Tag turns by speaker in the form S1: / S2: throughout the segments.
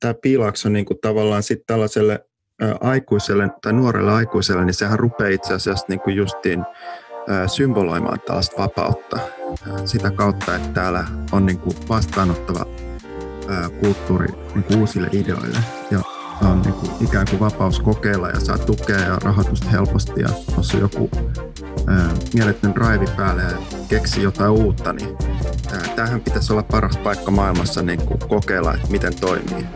S1: Tämä piilaakso niin kuin tavallaan sitten tällaiselle aikuiselle tai nuorelle aikuiselle, niin sehän rupeaa itse asiassa niin kuin justiin symboloimaan tällaista vapautta. Sitä kautta, että täällä on niin kuin vastaanottava kulttuuri niin kuin uusille ideoille. Ja on niin kuin ikään kuin vapaus kokeilla ja saa tukea ja rahoitusta helposti ja tuossa on joku ää, mieletön drive päälle ja keksi jotain uutta, niin ää, tämähän pitäisi olla paras paikka maailmassa niin kuin kokeilla, että miten toimii.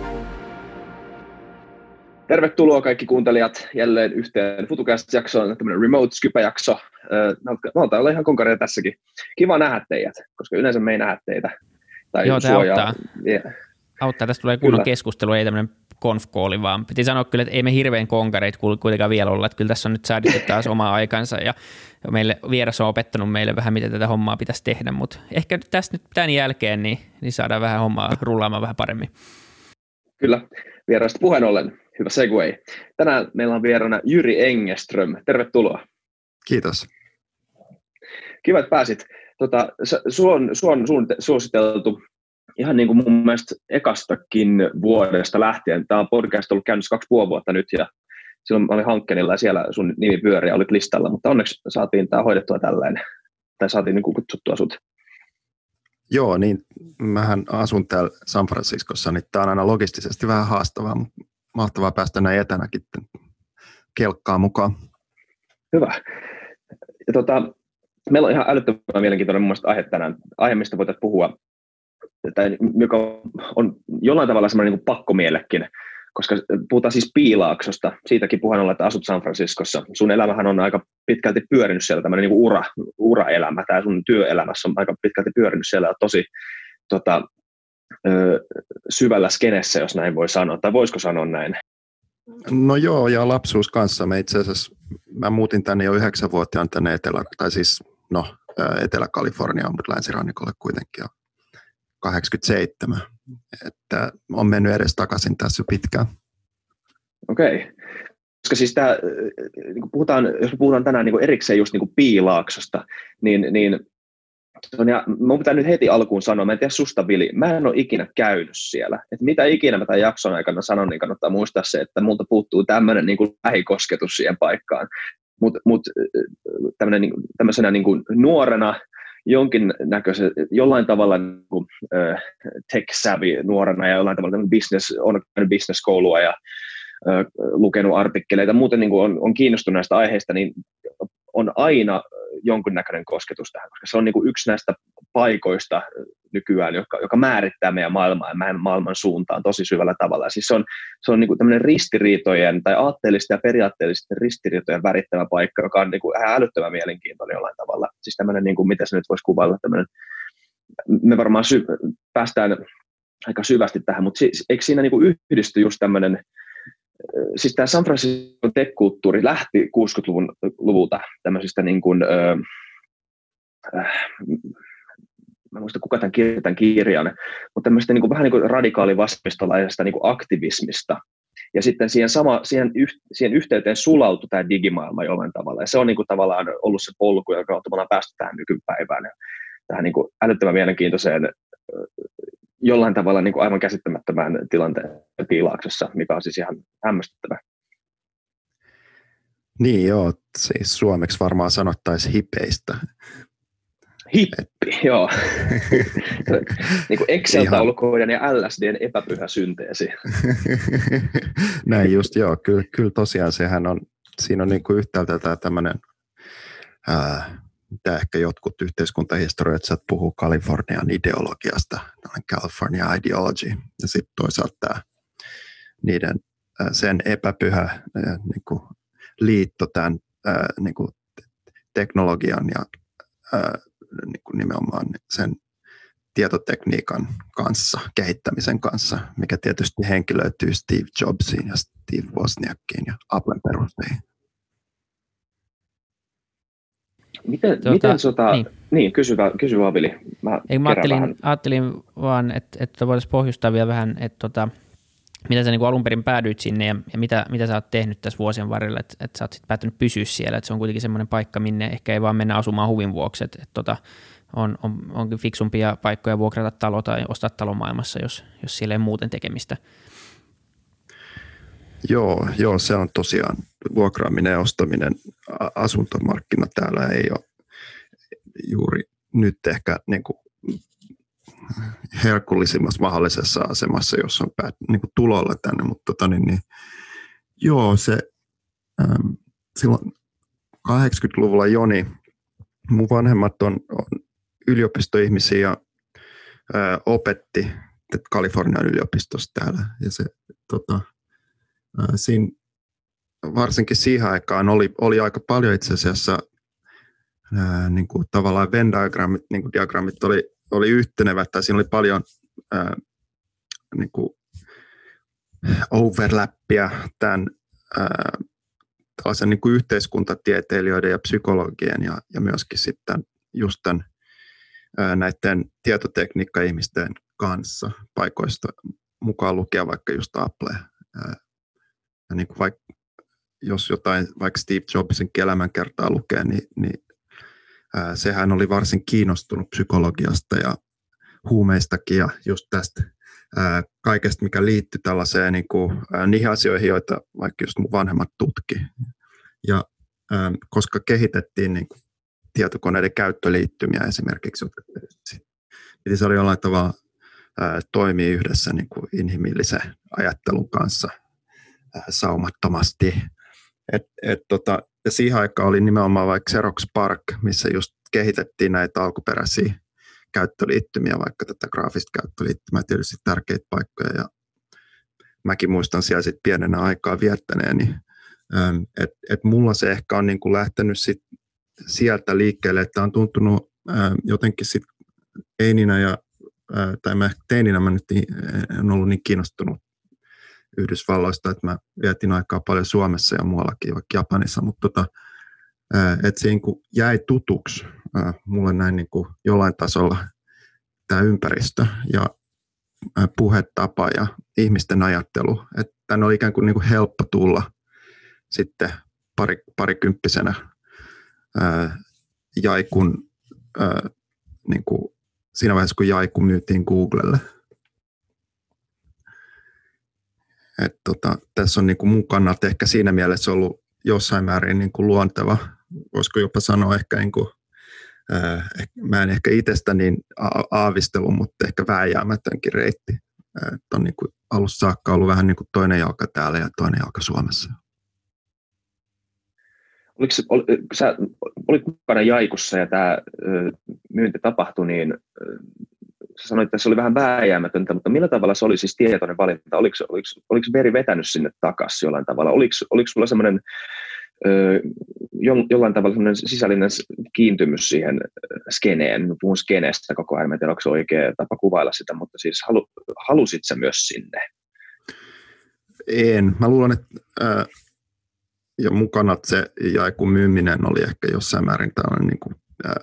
S2: Tervetuloa kaikki kuuntelijat jälleen yhteen FutuCast-jaksoon, tämmöinen remote Skype-jakso. Me ollaan ihan konkareja tässäkin. Kiva nähdä teidät, koska yleensä me ei nähdä teitä.
S3: Tai Joo, tämä auttaa. Auttaa. Tästä tulee kunnon kyllä. keskustelu, ei tämmöinen konf vaan piti sanoa kyllä, että ei me hirveän konkareita kuitenkaan vielä olla, että kyllä tässä on nyt säädetty taas oma aikansa ja meille vieras on opettanut meille vähän, miten tätä hommaa pitäisi tehdä, mutta ehkä tästä nyt tämän jälkeen niin, niin saadaan vähän hommaa rullaamaan vähän paremmin.
S2: Kyllä, vierasta puheen ollen, hyvä segue. Tänään meillä on vieraana Jyri Engeström, tervetuloa.
S1: Kiitos.
S2: Kiva, että pääsit. Tota, suon, suon suositeltu ihan niin kuin mun mielestä ekastakin vuodesta lähtien. Tämä podcast on ollut käynnissä kaksi puoli vuotta nyt ja silloin mä olin hankkeenilla ja siellä sun nimi pyöri ja olit listalla, mutta onneksi saatiin tämä hoidettua tällainen, tai saatiin niin kuin kutsuttua sut.
S1: Joo, niin mähän asun täällä San Franciscossa, niin tämä on aina logistisesti vähän haastavaa, mutta mahtavaa päästä näin etänäkin kelkkaa mukaan.
S2: Hyvä. Ja tota, meillä on ihan älyttömän mielenkiintoinen mun aihe tänään, aihe, mistä voitaisiin puhua tai joka on jollain tavalla semmoinen niin pakkomielekin, koska puhutaan siis piilaaksosta, siitäkin puheen ollen, että asut San Franciscossa. Sun elämähän on aika pitkälti pyörinyt siellä, tämmöinen niin ura, uraelämä, tämä sun työelämässä on aika pitkälti pyörinyt siellä tosi tota, ö, syvällä skenessä, jos näin voi sanoa, tai voisiko sanoa näin?
S1: No joo, ja lapsuus kanssa. Me itse asiassa, mä muutin tänne jo yhdeksänvuotiaan tänne Etelä, tai siis no, Etelä-Kaliforniaan, mutta länsirannikolle kuitenkin. 87. Että on mennyt edes takaisin tässä pitkään.
S2: Okei. Okay. Koska siis tämä, niin puhutaan, jos puhutaan tänään niin erikseen just niin piilaaksosta, niin, niin ja mun pitää nyt heti alkuun sanoa, mä en tiedä susta Vili, mä en ole ikinä käynyt siellä. Et mitä ikinä mä tämän jakson aikana sanon, niin kannattaa muistaa se, että multa puuttuu tämmöinen niin lähikosketus siihen paikkaan. Mutta mut, tämmönen, niin, tämmöisenä niin nuorena jonkinnäköisen, jollain tavalla niin kuin, äh, tech-savvy nuorena ja jollain tavalla business, on käynyt business-koulua ja äh, lukenut artikkeleita, muuten niin kuin on, on kiinnostunut näistä aiheista, niin on aina jonkunnäköinen kosketus tähän, koska se on niin kuin yksi näistä paikoista nykyään, joka, joka määrittää meidän maailmaa ja meidän maailman suuntaan tosi syvällä tavalla. Siis se on, se on niin kuin tämmöinen ristiriitojen tai aatteellisten ja periaatteellisten ristiriitojen värittävä paikka, joka on niin kuin älyttömän mielenkiintoinen jollain tavalla. Siis tämmöinen, niin kuin, mitä se nyt voisi kuvailla, tämmöinen, me varmaan sy- päästään aika syvästi tähän, mutta siis, eikö siinä niin kuin yhdisty just tämmöinen siis tämä San Francisco tech-kulttuuri lähti 60-luvun luvulta tämmöisistä niin kuin, mä muista kuka tämän, kirjan, tämän kirjan, mutta tämmöistä niin kuin, vähän niin kuin radikaali vasemmistolaisesta niin kuin aktivismista. Ja sitten siihen, sama, siihen, yh, siihen yhteyteen sulautui tämä digimaailma jollain tavalla. Ja se on niin kuin, tavallaan ollut se polku, joka me ollaan päästy tähän nykypäivään. Ja tähän niin kuin, älyttömän mielenkiintoiseen jollain tavalla niin kuin aivan käsittämättömään tilanteen piilauksessa, mikä on siis ihan hämmästyttävä.
S1: Niin joo, siis suomeksi varmaan sanottaisiin hipeistä.
S2: Hippi, joo. niin kuin Excel-taulukoiden ja LSDn epäpyhä synteesi.
S1: Näin just, joo. Kyllä, kyllä tosiaan sehän on, siinä on niin kuin yhtäältä tämä tämmöinen mitä ehkä jotkut yhteiskuntahistorioitsijat puhuu Kalifornian ideologiasta, California ideology, ja sitten toisaalta tämä niiden sen epäpyhä niin kuin liitto tämän niin kuin teknologian ja niin kuin nimenomaan sen tietotekniikan kanssa, kehittämisen kanssa, mikä tietysti henkilöityy Steve Jobsiin ja Steve Wozniakiin ja Applen perustajiin.
S2: Miten, tuota, miten sota, niin, niin kysy, kysy vaan Vili.
S3: Mä, Ei, mä ajattelin, ajattelin vaan, että, että voitaisiin pohjustaa vielä vähän, että tota, mitä sä niin alun perin päädyit sinne ja, ja mitä, mitä sä oot tehnyt tässä vuosien varrella, että, että sä oot sit päättänyt pysyä siellä, että se on kuitenkin semmoinen paikka, minne ehkä ei vaan mennä asumaan huvin vuoksi, että, että tota, on, on, onkin fiksumpia paikkoja vuokrata talo tai ostaa talo maailmassa, jos, jos siellä ei muuten tekemistä.
S1: Joo, joo, se on tosiaan vuokraaminen ja ostaminen. Asuntomarkkina täällä ei ole juuri nyt ehkä niin kuin herkullisimmassa mahdollisessa asemassa, jos on päät, niin kuin tulolla tänne, mutta tota, niin, niin, joo, se ähm, silloin 80-luvulla Joni, mun vanhemmat on, on yliopistoihmisiä ja ää, opetti Kalifornian yliopistossa täällä. Ja se tota, ää, siinä varsinkin siihen aikaan oli, oli aika paljon itse asiassa ää, niin kuin tavallaan Venn diagrammit, niin kuin diagrammit oli, oli yhtenevät tai siinä oli paljon ää, niin kuin overlappia tämän ää, tällaisen niin kuin yhteiskuntatieteilijöiden ja psykologien ja, ja myöskin sitten just tämän, ää, näiden tietotekniikka-ihmisten kanssa paikoista mukaan lukea vaikka just Apple. Ää, ja niin kuin vaikka, jos jotain vaikka Steve Jobsin elämänkertaa lukee, niin, niin sehän oli varsin kiinnostunut psykologiasta ja huumeistakin ja just tästä kaikesta, mikä liittyy tällaiseen niin kuin, niihin asioihin, joita vaikka just mun vanhemmat tutki. Ja koska kehitettiin niin kuin, tietokoneiden käyttöliittymiä esimerkiksi, piti se oli jollain tavalla toimii yhdessä niin kuin inhimillisen ajattelun kanssa saumattomasti. Et, et, tota, ja siihen aikaan oli nimenomaan vaikka Xerox Park, missä just kehitettiin näitä alkuperäisiä käyttöliittymiä, vaikka tätä graafista käyttöliittymää, tietysti tärkeitä paikkoja. Ja mäkin muistan siellä sitten pienenä aikaa viettäneeni, että et mulla se ehkä on niinku lähtenyt sit sieltä liikkeelle, että on tuntunut jotenkin sit teininä ja tai mä teininä mä nyt en ollut niin kiinnostunut Yhdysvalloista, että mä vietin aikaa paljon Suomessa ja muuallakin, vaikka Japanissa, mutta tota, että se niin jäi tutuksi mulle näin niin kuin jollain tasolla tämä ympäristö ja puhetapa ja ihmisten ajattelu. Että tänne oli ikään kuin, niin kuin helppo tulla sitten pari, parikymppisenä Jaikun, niin kuin siinä vaiheessa, kun Jaiku myytiin Googlelle. Et tota, tässä on niin kuin mun kannalta ehkä siinä mielessä ollut jossain määrin niin kuin luonteva voisiko jopa sanoa ehkä niin kuin, ää, mä en ehkä itsestä niin aavistelu, mutta ehkä vääjäämätönkin reitti. Että on niin kuin alusta saakka ollut vähän niin kuin toinen jalka täällä ja toinen jalka Suomessa.
S2: Oliko, ol, sä olit mukana Jaikussa ja tämä myynti tapahtui, niin sä sanoit, että se oli vähän vääjäämätöntä, mutta millä tavalla se oli siis tietoinen valinta? Oliko, oliko, oliko veri vetänyt sinne takaisin jollain tavalla? Oliko, oliko sulla semmoinen jollain tavalla sellainen sisällinen kiintymys siihen skeneen. Mä puhun skeneestä koko ajan, en tiedä, onko se oikea tapa kuvailla sitä, mutta siis halu, halusit sä myös sinne?
S1: En. Mä luulen, että ää, ja mukana se jaikun myyminen oli ehkä jossain määrin tällainen niin kuin, ää,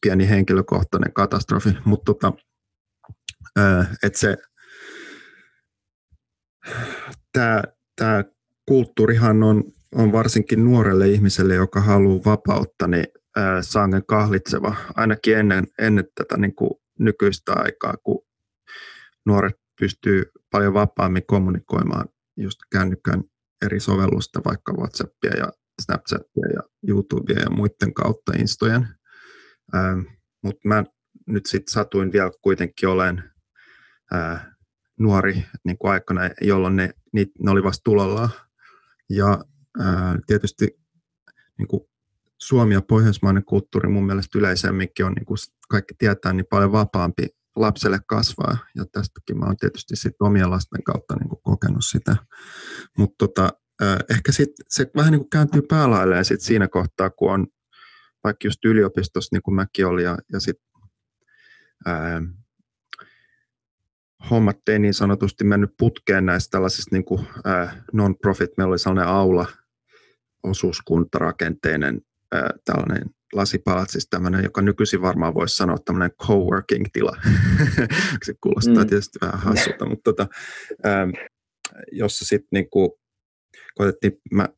S1: pieni henkilökohtainen katastrofi, mutta tota, että se tämä, tämä kulttuurihan on on varsinkin nuorelle ihmiselle, joka haluaa vapautta, niin sangen kahlitseva, ainakin ennen, ennen tätä niin kuin nykyistä aikaa, kun nuoret pystyy paljon vapaammin kommunikoimaan just kännykän eri sovellusta, vaikka WhatsAppia ja Snapchatia ja YouTubea ja muiden kautta Instojen. Mutta mä nyt sitten satuin vielä kuitenkin olen äh, nuori niin kuin aikana, jolloin ne, ne, ne oli vasta tulollaan. Ja tietysti niin kuin Suomi ja pohjoismainen kulttuuri mun mielestä yleisemminkin on, niin kuin kaikki tietää, niin paljon vapaampi lapselle kasvaa. Ja tästäkin mä oon tietysti sit omien lasten kautta niin kuin kokenut sitä. Mutta tota, ehkä sit se vähän niin kuin kääntyy päälailleen sit siinä kohtaa, kun on vaikka just yliopistossa, niin kuin mäkin olin, ja, ja sitten hommat ei niin sanotusti mennyt putkeen näistä tällaisista niin kuin, non-profit. Meillä oli sellainen aula, osuuskuntarakenteinen ää, tällainen lasipalat, siis tämmöinen, joka nykyisin varmaan voisi sanoa tämmöinen coworking-tila. se kuulostaa mm. tietysti vähän hassulta, mutta tota, ää, jossa sitten niinku, koetettiin, mä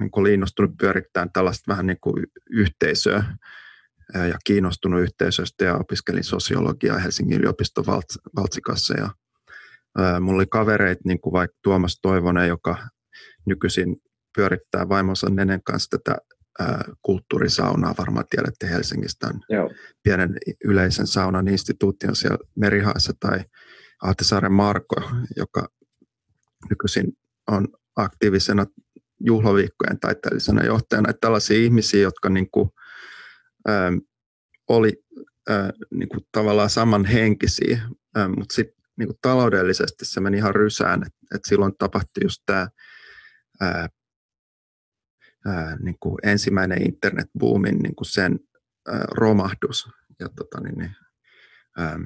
S1: niinku olin innostunut pyörittämään tällaista vähän niinku yhteisöä ää, ja kiinnostunut yhteisöstä ja opiskelin sosiologiaa Helsingin yliopiston Valtsikassa ja mulla oli kavereita, niin kuin vaikka Tuomas Toivonen, joka nykyisin pyörittää vaimonsa Nenen kanssa tätä kulttuurisaunaa. Varmaan tiedätte Helsingistä on Joo. pienen yleisen saunan instituution siellä Merihaassa tai Ahtisaaren Marko, joka nykyisin on aktiivisena juhlaviikkojen taiteellisena johtajana. Että tällaisia ihmisiä, jotka niin kuin, ää, oli ää, niin kuin tavallaan samanhenkisiä, ää, mutta sitten niin taloudellisesti se meni ihan rysään, että et silloin tapahtui just tämä niin kuin ensimmäinen internetboomin niin kuin sen ää, romahdus. Ja tota, niin, niin, ää,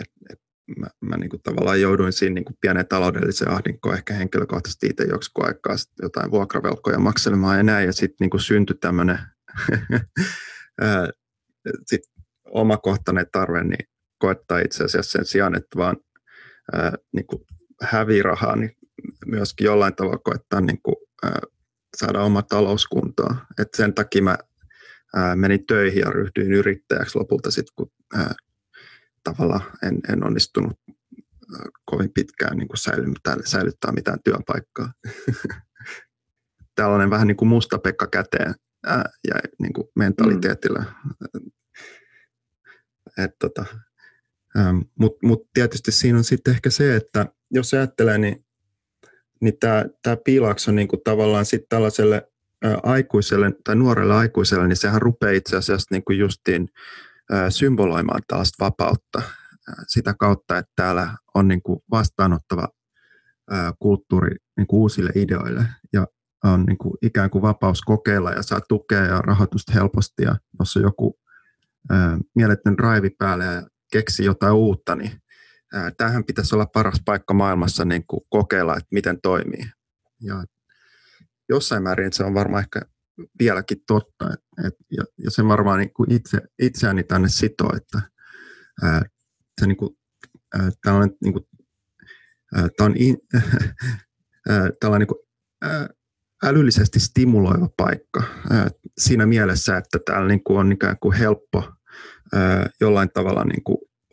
S1: et, et, mä, mä niin kuin tavallaan jouduin siinä niin kuin pienen taloudellisen ahdinkoon. Ehkä henkilökohtaisesti itse joksikin aikaa jotain vuokravelkoja makselemaan ja näin, ja sitten niin syntyi tämmöinen omakohtainen tarve niin koettaa itse asiassa sen sijaan, että vaan ää, niin kuin hävii rahaa, niin myöskin jollain tavalla koettaa niin kuin, ää, saada oma talouskuntoon. Et sen takia mä ää, menin töihin ja ryhdyin yrittäjäksi lopulta sitten, kun ää, tavallaan en, en onnistunut kovin pitkään niin kuin säilyttää, säilyttää mitään työpaikkaa. Tällainen vähän niin kuin musta Pekka käteen ää, ja niin kuin mentaliteetillä. Mm. tota, Mutta mut tietysti siinä on sitten ehkä se, että jos ajattelee, niin niin tämä, piilaaks on niin kuin tavallaan sitten tällaiselle aikuiselle tai nuorelle aikuiselle, niin sehän rupeaa itse asiassa niin kuin justiin symboloimaan tällaista vapautta sitä kautta, että täällä on niin kuin vastaanottava kulttuuri niin kuin uusille ideoille ja on niin kuin ikään kuin vapaus kokeilla ja saa tukea ja rahoitusta helposti ja jos on joku mieletön raivi päälle ja keksi jotain uutta, niin tämähän pitäisi olla paras paikka maailmassa niin kuin kokeilla, että miten toimii. Ja jossain määrin se on varmaan ehkä vieläkin totta, et, et, ja, ja se varmaan niin kuin itse, itseäni tänne sitoo, että ää, se niin kuin, ää, tällainen, niin kuin, ää, on in, ää, tällainen niin kuin, ää, älyllisesti stimuloiva paikka siinä mielessä, että täällä kuin on ikään kuin helppo jollain tavalla niin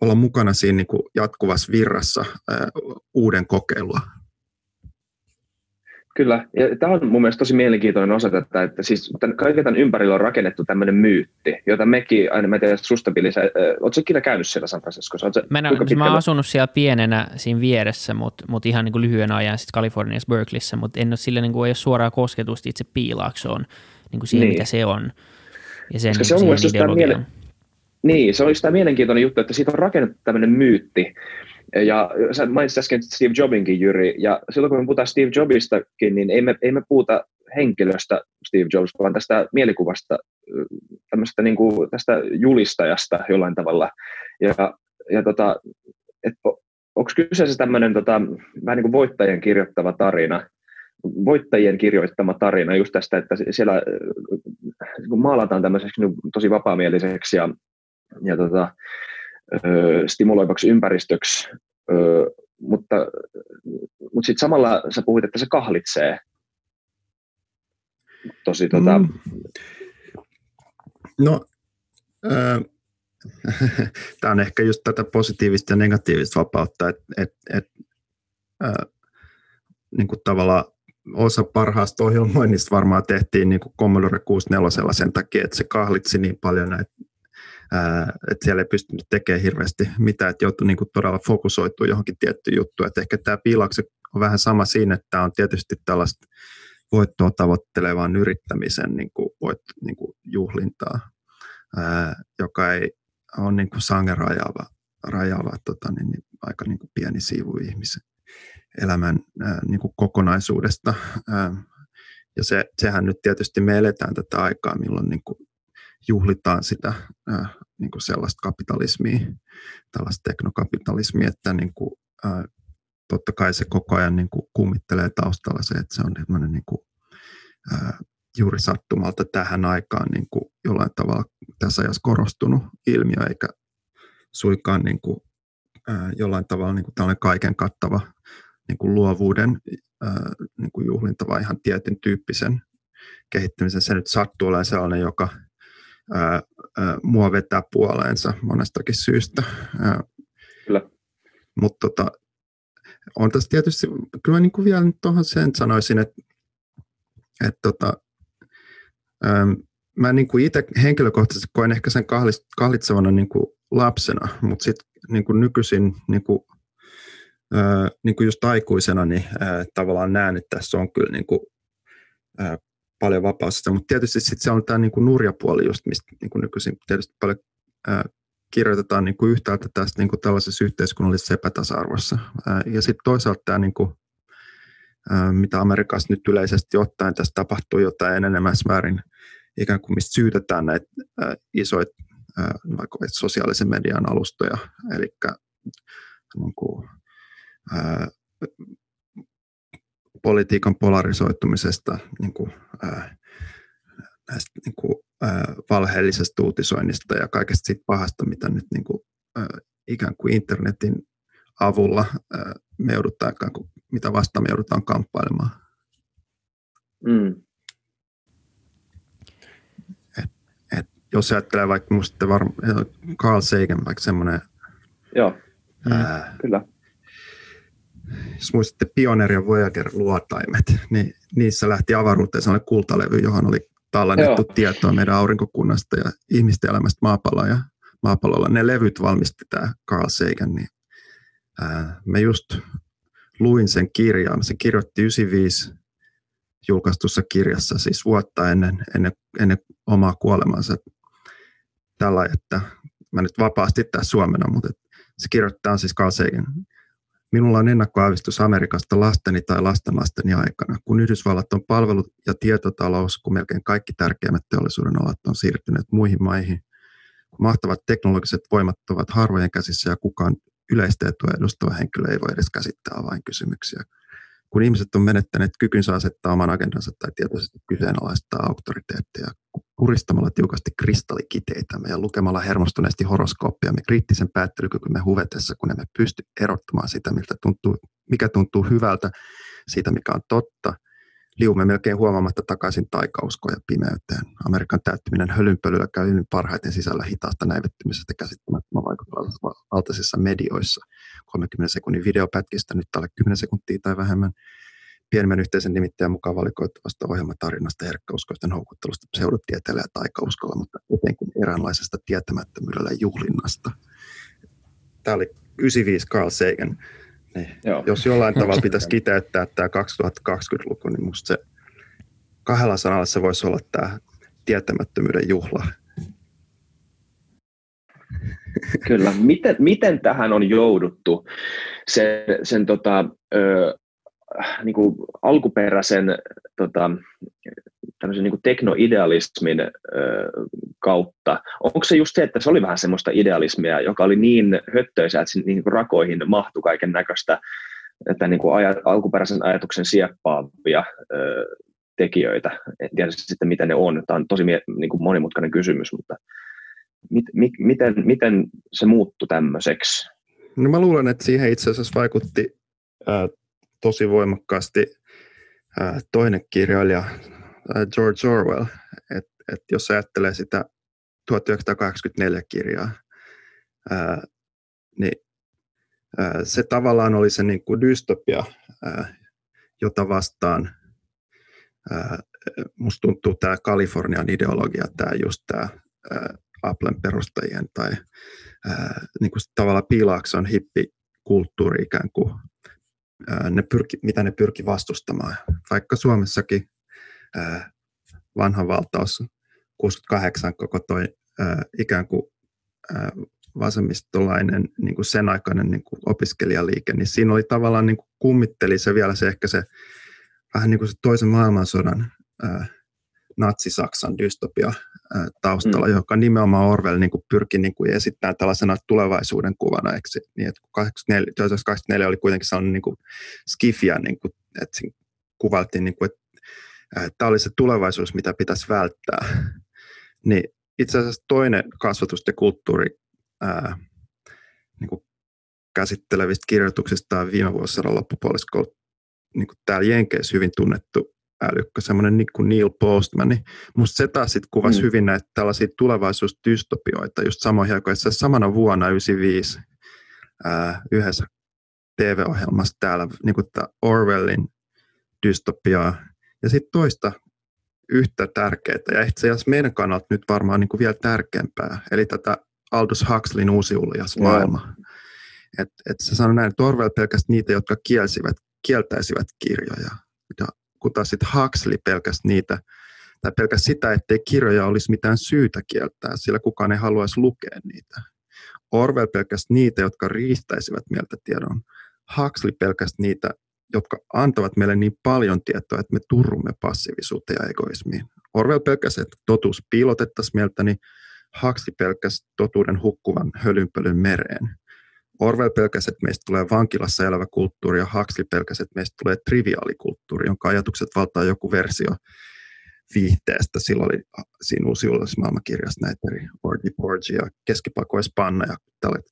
S1: olla mukana siinä niin kuin jatkuvassa virrassa uuden kokeilua.
S2: Kyllä, ja tämä on mun mielestä tosi mielenkiintoinen osa tätä, että siis tämän, kaiken tämän ympärillä on rakennettu tämmöinen myytti, jota mekin, aina mä tiedän, susta Billy, sä, ootko ikinä käynyt siellä San Franciscossa?
S3: Mä, en, mä oon asunut siellä pienenä siinä vieressä, mutta mut ihan niin kuin lyhyen ajan sitten Kaliforniassa Berkeleyssä, mutta en ole sillä niin kuin, ei ole suoraa kosketusta itse piilaaksoon, niin kuin siihen niin. mitä se on. Ja sen,
S2: se on
S3: mun mielestä
S2: niin, se oli sitä mielenkiintoinen juttu, että siitä on rakennettu tämmöinen myytti. Ja sä mainitsit äsken Steve Jobinkin, Jyri, ja silloin kun me puhutaan Steve Jobistakin, niin ei me, ei me puhuta henkilöstä Steve Jobs, vaan tästä mielikuvasta, tämmöistä niin kuin, tästä julistajasta jollain tavalla. Ja, ja tota, onko kyseessä tämmöinen tota, vähän niin kuin voittajien kirjoittava tarina, voittajien kirjoittama tarina just tästä, että siellä maalataan tämmöiseksi niin tosi vapaamieliseksi ja ja tota, stimuloivaksi ympäristöksi, mutta, mutta sitten samalla sä puhuit, että se kahlitsee tosi tota... Mm.
S1: No, äh, tämä on ehkä just tätä positiivista ja negatiivista vapautta, että et, et, äh, niin tavallaan osa parhaasta ohjelmoinnista varmaan tehtiin niin kuin Commodore 64 sen takia, että se kahlitsi niin paljon näitä että siellä ei pystynyt tekemään hirveästi mitään, että joutui niin todella fokusoitua johonkin tiettyyn juttuun. Että ehkä tämä piilaukse on vähän sama siinä, että tämä on tietysti tällaista voittoa tavoittelevan yrittämisen niin kuin voit, niin kuin juhlintaa, ää, joka ei ole niin kuin sangen rajaava, rajaava tota, niin, niin, aika niin kuin pieni siivu ihmisen elämän ää, niin kuin kokonaisuudesta. Ää, ja se, sehän nyt tietysti me eletään tätä aikaa, milloin niin kuin juhlitaan sitä äh, niin kuin sellaista kapitalismia, tällaista teknokapitalismia, että niin kuin, äh, totta kai se koko ajan niin kuin kummittelee taustalla se, että se on niin kuin, äh, juuri sattumalta tähän aikaan niin kuin jollain tavalla tässä ajassa korostunut ilmiö, eikä suikaan niin kuin, äh, jollain tavalla niin kuin tällainen kaiken kattava niin kuin luovuuden äh, niin kuin juhlinta, vai ihan tietyn tyyppisen kehittymisen. Se nyt sattuu olemaan sellainen, joka ää, ää, mua vetää puoleensa monestakin syystä.
S2: Kyllä.
S1: Mutta tota, on tässä tietysti, kyllä niin kuin vielä tuohon sen sanoisin, että, että tota, äm, mä niin kuin itse henkilökohtaisesti koen ehkä sen kahlitsevana niin kuin lapsena, mutta sitten niin kuin nykyisin niin kuin, ää, niin kuin just aikuisena niin ää, tavallaan näen, että tässä on kyllä niin kuin, ää, paljon vapautta, mutta tietysti sitten se on tämä niin kuin nurjapuoli just, mistä niin kuin nykyisin tietysti paljon ää, kirjoitetaan niin kuin yhtäältä tästä niin kuin tällaisessa yhteiskunnallisessa epätasa-arvossa. Ää, ja sitten toisaalta tämä, niin kuin, ää, mitä Amerikassa nyt yleisesti ottaen tässä tapahtuu jotain enemmän määrin, ikään kuin mistä syytetään näitä ää, isoja vaikka sosiaalisen median alustoja, eli niin ää, politiikan polarisoitumisesta, niin kuin, ää, näistä niin kuin, ää, valheellisesta uutisoinnista ja kaikesta siitä pahasta, mitä nyt niin kuin, ää, ikään kuin internetin avulla ää, me joudutaan, mitä vastaan me joudutaan kamppailemaan. Mm. Et, et, jos ajattelee vaikka musta varma, Carl Sagan, vaikka semmoinen
S2: Joo, ää, kyllä
S1: jos muistatte Pioneer ja Voyager-luotaimet, niin niissä lähti avaruuteen sellainen kultalevy, johon oli tallennettu Joo. tietoa meidän aurinkokunnasta ja ihmisten elämästä maapallolla. Ja maapallolla ne levyt valmisti tämä Carl Sagan, niin ää, mä just luin sen kirjaa. Se kirjoitti 95 julkaistussa kirjassa, siis vuotta ennen, ennen, ennen omaa kuolemansa. Tällä, että mä nyt vapaasti tässä suomena, mutta se kirjoittaa siis Carl Sagan Minulla on ennakkoaavistus Amerikasta lasteni tai lastenlasteni aikana, kun Yhdysvallat on palvelut ja tietotalous, kun melkein kaikki tärkeimmät teollisuuden alat on siirtyneet muihin maihin, kun mahtavat teknologiset voimat ovat harvojen käsissä ja kukaan yleistä etua edustava henkilö ei voi edes käsittää avainkysymyksiä. Kun ihmiset on menettäneet kykynsä asettaa oman agendansa tai tietoisesti kyseenalaistaa auktoriteetteja kuristamalla tiukasti kristallikiteitämme ja lukemalla hermostuneesti horoskooppiamme kriittisen päättelykykymme huvetessa, kun emme pysty erottamaan sitä, miltä tuntuu, mikä tuntuu hyvältä siitä, mikä on totta, liumme melkein huomaamatta takaisin taikauskoon ja pimeyteen. Amerikan täyttyminen hölynpölyllä käy parhaiten sisällä hitaasta näivettymisestä käsittämättömän vaikutusvaltaisissa medioissa. 30 sekunnin videopätkistä nyt alle 10 sekuntia tai vähemmän pienemmän yhteisen nimittäjän mukaan valikoituvasta ohjelmatarinasta herkkäuskoisten houkuttelusta pseudotieteellä ja taikauskolla, mutta etenkin eräänlaisesta tietämättömyydellä juhlinnasta. Tämä oli 95 Carl Sagan. Niin, jos jollain tavalla pitäisi kiteyttää tämä 2020-luku, niin minusta se kahdella sanalla se voisi olla tämä tietämättömyyden juhla.
S2: Kyllä. Miten, miten tähän on jouduttu sen, sen tota, ö, niin kuin alkuperäisen tota, niin kuin teknoidealismin ö, kautta. Onko se just se, että se oli vähän semmoista idealismia, joka oli niin höttöisä, että niin kuin rakoihin mahtui kaiken näköistä, että niin kuin alkuperäisen ajatuksen sieppaavia ö, tekijöitä. En tiedä sitten, mitä ne on. Tämä on tosi niin kuin monimutkainen kysymys, mutta mit, mi, miten, miten se muuttui tämmöiseksi?
S1: No mä luulen, että siihen itse asiassa vaikutti tosi voimakkaasti toinen kirjailija, George Orwell. Et, et jos ajattelee sitä 1984 kirjaa, niin se tavallaan oli se niin kuin dystopia, jota vastaan musta tuntuu tämä Kalifornian ideologia, tämä just tämä Applen perustajien tai niin kuin tavallaan piilaakson hippikulttuuri ikään kuin, ne pyrki, mitä ne pyrki vastustamaan. Vaikka Suomessakin vanha valtaus 68 koko toi ää, ikään kuin vasemmistolainen niin kuin sen aikainen niin kuin opiskelijaliike, niin siinä oli tavallaan niin kuin kummitteli se vielä se ehkä se vähän niin kuin se toisen maailmansodan natsi-Saksan dystopia taustalla, mm. joka nimenomaan Orwell niin kuin pyrki niin kuin esittämään tällaisena tulevaisuuden kuvana. Eikö se, niin, että 1984 oli kuitenkin sellainen niin kuin skifia, niin kuin, että kuvailtiin, niin kuin, että, että tämä oli se tulevaisuus, mitä pitäisi välttää. Niin itse asiassa toinen kasvatus- ja kulttuuri ää, niin kuin käsittelevistä kirjoituksista viime vuosisadan loppupuoliskolla niin kuin täällä Jenkeissä hyvin tunnettu älykkö, semmoinen niin kuin Neil Postman, niin musta se taas sitten kuvasi mm. hyvin näitä tällaisia tulevaisuusdystopioita, just samoihin aikoihin, samana vuonna 95 ää, yhdessä TV-ohjelmassa täällä, niin kuin Orwellin dystopiaa, ja sitten toista yhtä tärkeää, ja itse asiassa meidän kannalta nyt varmaan niin kuin vielä tärkeämpää, eli tätä Aldous Huxleyn uusi maailma. Mm. Et, et se sanoi näin, että Orwell pelkästään niitä, jotka kielsivät, kieltäisivät kirjoja, ja kun taas sitten Huxley pelkästään niitä, tai pelkästään sitä, ettei kirjoja olisi mitään syytä kieltää, sillä kukaan ei haluaisi lukea niitä. Orwell pelkästään niitä, jotka riistäisivät mieltä tiedon. Huxley pelkästään niitä, jotka antavat meille niin paljon tietoa, että me turrumme passiivisuuteen ja egoismiin. Orwell pelkästään, että totuus piilotettaisiin mieltä, niin Huxley pelkästään totuuden hukkuvan hölynpölyn mereen. Orwell pelkäsi, että meistä tulee vankilassa elävä kulttuuri ja Huxley pelkäsi, että meistä tulee triviaalikulttuuri, jonka ajatukset valtaa joku versio viihteestä. Silloin oli siinä uusi maailmankirjassa näitä eri Orgy Porgy ja keskipakoissa panna ja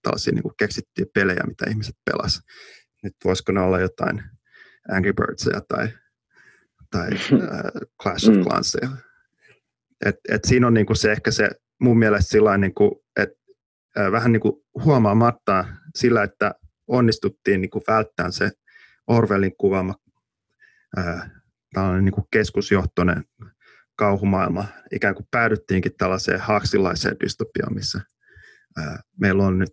S1: tällaisia niin kuin keksittyjä pelejä, mitä ihmiset pelas. Nyt voisiko ne olla jotain Angry Birdsia tai, tai uh, Clash of mm. Clansia. Et, et siinä on niin kuin se ehkä se mun mielestä sillä niin kuin, että äh, vähän niin kuin huomaamatta sillä, että onnistuttiin niin kuin välttämään se Orwellin kuvaama tällainen niin kuin keskusjohtoinen kauhumaailma. Ikään kuin päädyttiinkin tällaiseen haaksilaiseen dystopiaan, missä meillä on nyt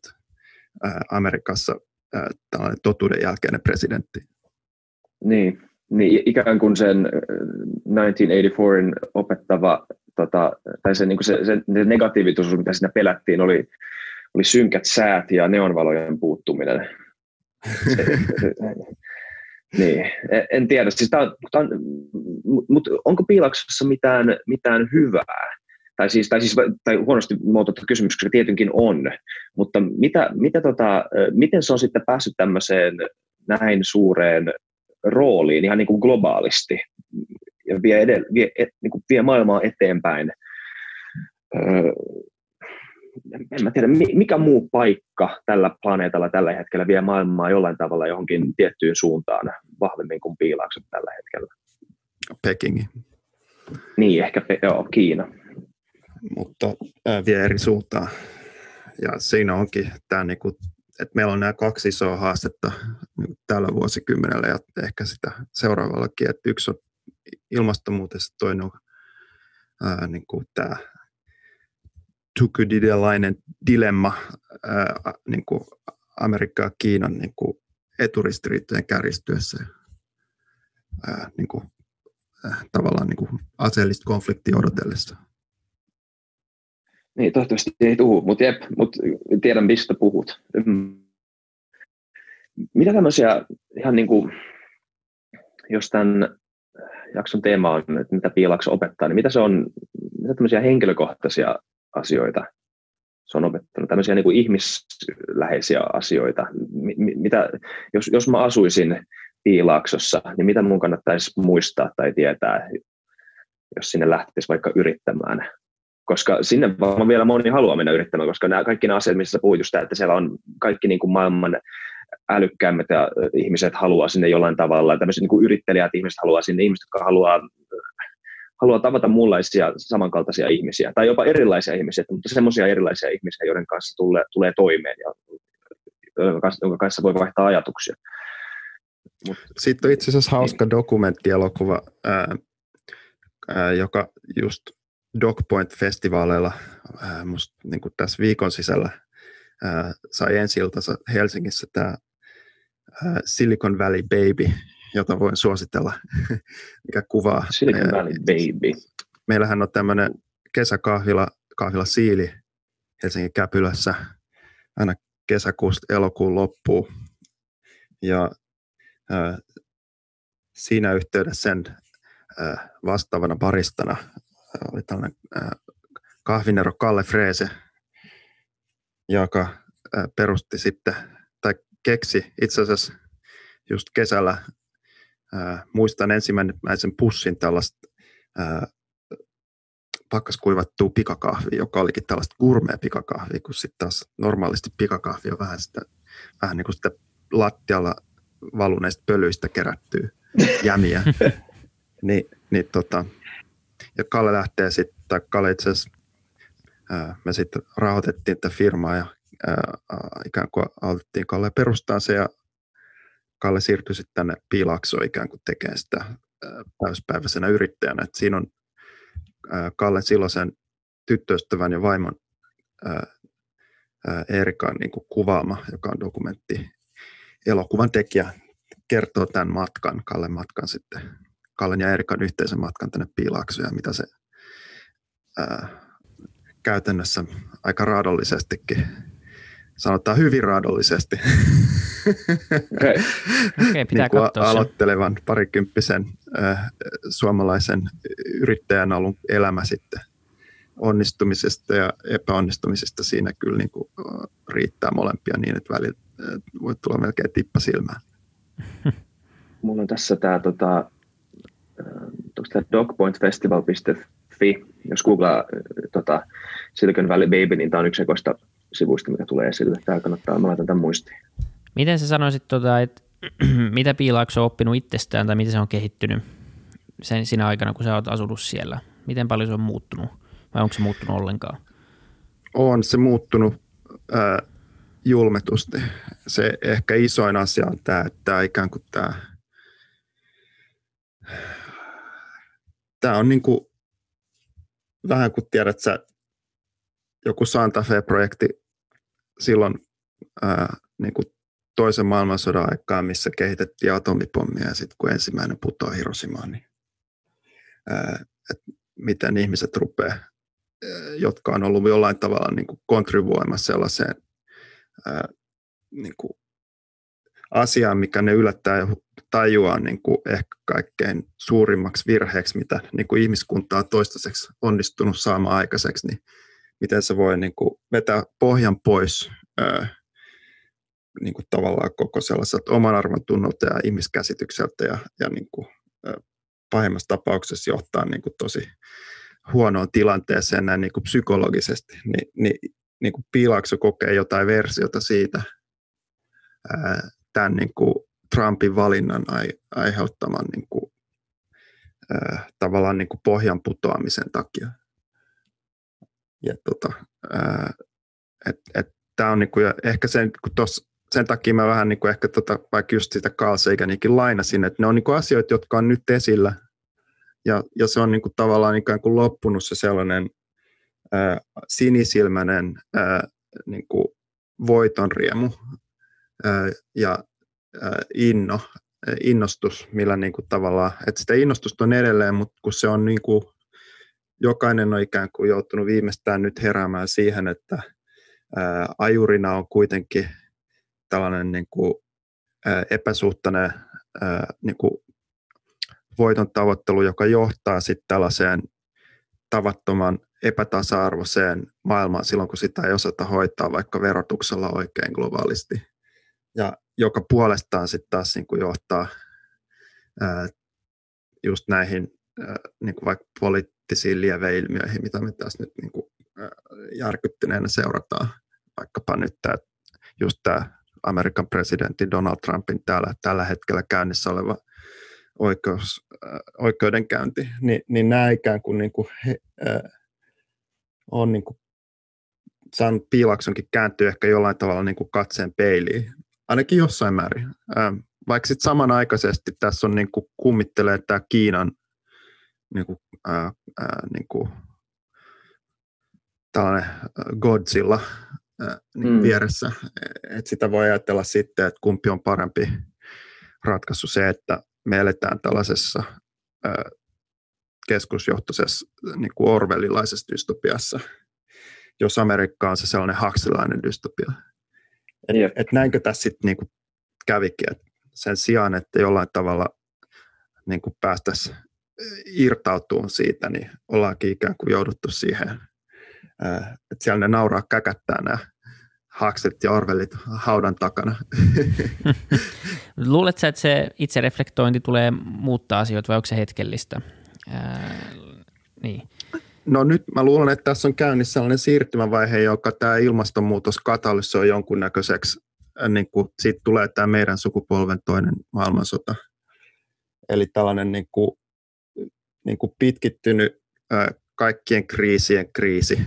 S1: Amerikassa tällainen totuuden jälkeinen presidentti.
S2: Niin, niin ikään kuin sen 1984 opettava, tota, tai se, niin kuin se, se, negatiivisuus, mitä siinä pelättiin, oli, oli synkät säät ja neonvalojen puuttuminen. Se, niin, en tiedä. Siis tää, tää, mutta onko piilaksossa mitään, mitään hyvää? Tai siis, tai siis tai huonosti muotoiltu kysymys, koska tietenkin on, mutta mitä, mitä tota, miten se on sitten päässyt tämmöiseen näin suureen rooliin ihan niin kuin globaalisti ja vie, edellä, vie, et, niin kuin vie maailmaa eteenpäin öö, en mä tiedä, mikä muu paikka tällä planeetalla tällä hetkellä vie maailmaa jollain tavalla johonkin tiettyyn suuntaan vahvemmin kuin piilaakset tällä hetkellä.
S1: Pekingi.
S2: Niin, ehkä joo, Kiina.
S1: Mutta ää, vie eri suuntaan. Ja siinä onkin tämä, niinku, että meillä on nämä kaksi isoa haastetta niinku tällä vuosikymmenellä ja ehkä sitä seuraavallakin. Että yksi on ilmastonmuutos, toinen on ää, niinku tämä tukydidelainen dilemma ää, niin kuin Amerikka ja Kiinan niin kuin eturistiriitojen kärjistyessä ää, niin kuin, tavallaan niin kuin aseellista konfliktia odotellessa.
S2: Niin, toivottavasti ei tule, mutta jep, mut tiedän mistä puhut. Mitä tämmöisiä ihan niin kuin, jos tämän jakson teema on, että mitä piilakso opettaa, niin mitä se on, mitä tämmöisiä henkilökohtaisia asioita. Se on opettanut tämmöisiä niin kuin ihmisläheisiä asioita. Mitä, jos, jos mä asuisin Piilaaksossa, niin mitä mun kannattaisi muistaa tai tietää, jos sinne lähtisi vaikka yrittämään. Koska sinne vaan vielä moni haluaa mennä yrittämään, koska nämä kaikki nämä asiat, missä puhuit just että siellä on kaikki niin kuin maailman älykkäimmät ja ihmiset haluaa sinne jollain tavalla. Tämmöiset niin kuin yrittelijät ihmiset haluaa sinne, ihmiset, jotka haluaa haluaa tavata muunlaisia samankaltaisia ihmisiä, tai jopa erilaisia ihmisiä, mutta semmoisia erilaisia ihmisiä, joiden kanssa tulee, tulee toimeen ja jonka kanssa voi vaihtaa ajatuksia.
S1: Mut. Sitten on itse asiassa hauska dokumenttielokuva, ää, ää, joka just DocPoint-festivaaleilla ää, musta, niin tässä viikon sisällä ää, sai ensi Helsingissä tämä Silicon Valley Baby, jota voin suositella, mikä kuvaa.
S2: Silicon Valley Baby.
S1: Meillähän on tämmöinen kesäkahvila, kahvila Siili Helsingin Käpylässä aina kesäkuusta elokuun loppuun. Ja äh, siinä yhteydessä sen äh, vastaavana baristana oli tällainen äh, kahvinero Kalle Freese, joka äh, perusti sitten, keksi itse asiassa just kesällä Äh, muistan ensimmäisen pussin tällaista äh, pakkaskuivattua pikakahvia, joka olikin tällaista gourmet pikakahvia, kun sitten taas normaalisti pikakahvi on vähän, sitä, vähän niin kuin sitä lattialla valuneista pölyistä kerättyä jämiä. Ni, niin tota, ja Kalle lähtee sitten, tai Kalle itse asiassa, ää, me sitten rahoitettiin tätä firmaa ja ää, ikään kuin autettiin Kalle perustaa se ja Kalle siirtyi sitten tänne Piilaksoon ikään kuin tekemään sitä täyspäiväisenä yrittäjänä. Et siinä on Kalle silloisen tyttöystävän ja vaimon Erikan niin kuvaama, joka on dokumentti elokuvan tekijä, kertoo tämän matkan, Kallen matkan sitten, Kallen ja Erikan yhteisen matkan tänne Piilaksoon ja mitä se ää, käytännössä aika raadollisestikin sanotaan hyvin raadollisesti.
S3: Okay. Okay, pitää niin
S1: kuin aloittelevan parikymppisen äh, suomalaisen yrittäjän alun elämä sitten onnistumisesta ja epäonnistumisesta siinä kyllä niin kuin, riittää molempia niin, että välillä voi tulla melkein tippa silmään.
S2: Mulla on tässä tämä tota, dogpointfestival.fi, jos googlaa tota, Silicon Valley Baby, niin tämä on yksi ekoista sivuista, mikä tulee esille. Tämä kannattaa, mä laitan tämän muistiin.
S3: Miten sä sanoisit, tota, että mitä Piilaakso on oppinut itsestään tai miten se on kehittynyt sen, siinä aikana, kun sä oot asunut siellä? Miten paljon se on muuttunut vai onko se muuttunut ollenkaan?
S1: On se muuttunut äh, julmetusti. Se ehkä isoin asia on tämä, että ikään kuin tämä, tämä on niin kuin, vähän kuin tiedät sä, joku Santa Fe-projekti silloin ää, niin kuin toisen maailmansodan aikaan, missä kehitettiin atomipommia ja sitten kun ensimmäinen putoaa Hiroshimaan, niin ää, että miten ihmiset rupeaa, jotka on ollut jollain tavalla niin kuin kontribuoimassa sellaiseen ää, niin kuin asiaan, mikä ne yllättää tajuaa niin kuin ehkä kaikkein suurimmaksi virheeksi, mitä niin kuin ihmiskunta on toistaiseksi onnistunut saamaan aikaiseksi, niin miten se voi niin kuin vetää pohjan pois ää, niin kuin tavallaan koko sellaiselta oman arvon tunnolta ja ihmiskäsitykseltä ja, ja niin kuin, ää, pahimmassa tapauksessa johtaa niin kuin tosi huonoon tilanteeseen näin niin kuin psykologisesti, niin, niin, niin kuin Piilaakso kokee jotain versiota siitä ää, tämän niin kuin Trumpin valinnan ai, aiheuttaman niin kuin, ää, tavallaan niin kuin pohjan putoamisen takia ja tota, tämä on niinku, ja ehkä sen, kun tos, sen takia mä vähän niinku ehkä tota, vaikka just sitä Carl Saganikin lainasin, että ne on niinku asioita, jotka on nyt esillä. Ja, ja se on niinku tavallaan ikään kuin loppunut se sellainen ää, sinisilmäinen ää, niinku voitonriemu ää, ja ää, inno, innostus, millä niinku tavallaan, että sitä innostusta on edelleen, mutta kun se on niinku jokainen on ikään kuin joutunut viimeistään nyt heräämään siihen, että ää, ajurina on kuitenkin tällainen niin kuin, ää, epäsuhtainen ää, niin kuin voiton tavoittelu, joka johtaa sitten tällaiseen tavattoman epätasa-arvoiseen maailmaan silloin, kun sitä ei osata hoitaa vaikka verotuksella oikein globaalisti. Ja joka puolestaan sitten taas niin kuin johtaa ää, just näihin ää, niin kuin vaikka poli- poliittisiin lieveilmiöihin, mitä me tässä nyt niin kuin järkyttyneenä seurataan. Vaikkapa nyt tämä, just tämä Amerikan presidentti Donald Trumpin täällä, tällä hetkellä käynnissä oleva oikeus, oikeudenkäynti, niin, niin nämä ikään kuin, niin kuin he, äh, on niin kuin saanut Piilaksonkin kääntyä ehkä jollain tavalla niin kuin katseen peiliin, ainakin jossain määrin. Äh, vaikka sitten samanaikaisesti tässä on niin kuin kummittelee tämä Kiinan niin kuin, ää, ää, niin kuin, tällainen Godzilla ää, niin mm. vieressä. Et sitä voi ajatella sitten, että kumpi on parempi ratkaisu se, että me eletään tällaisessa ää, keskusjohtoisessa niin kuin orwellilaisessa dystopiassa, jos Amerikka on se sellainen hakselainen dystopia. Et, yep. et näinkö tässä sitten niin kävikin, että sen sijaan, että jollain tavalla niin päästäisiin irtautua siitä, niin ollaankin ikään kuin jouduttu siihen, että siellä ne nauraa käkättää nämä hakset ja orvelit haudan takana.
S3: Luuletko että se itsereflektointi tulee muuttaa asioita vai onko se hetkellistä? Ää, niin.
S1: No nyt mä luulen, että tässä on käynnissä sellainen siirtymävaihe, joka tämä ilmastonmuutos katalysoi jonkunnäköiseksi, niin kuin siitä tulee tämä meidän sukupolven toinen maailmansota. Eli tällainen niin kuin niin kuin pitkittynyt kaikkien kriisien kriisi,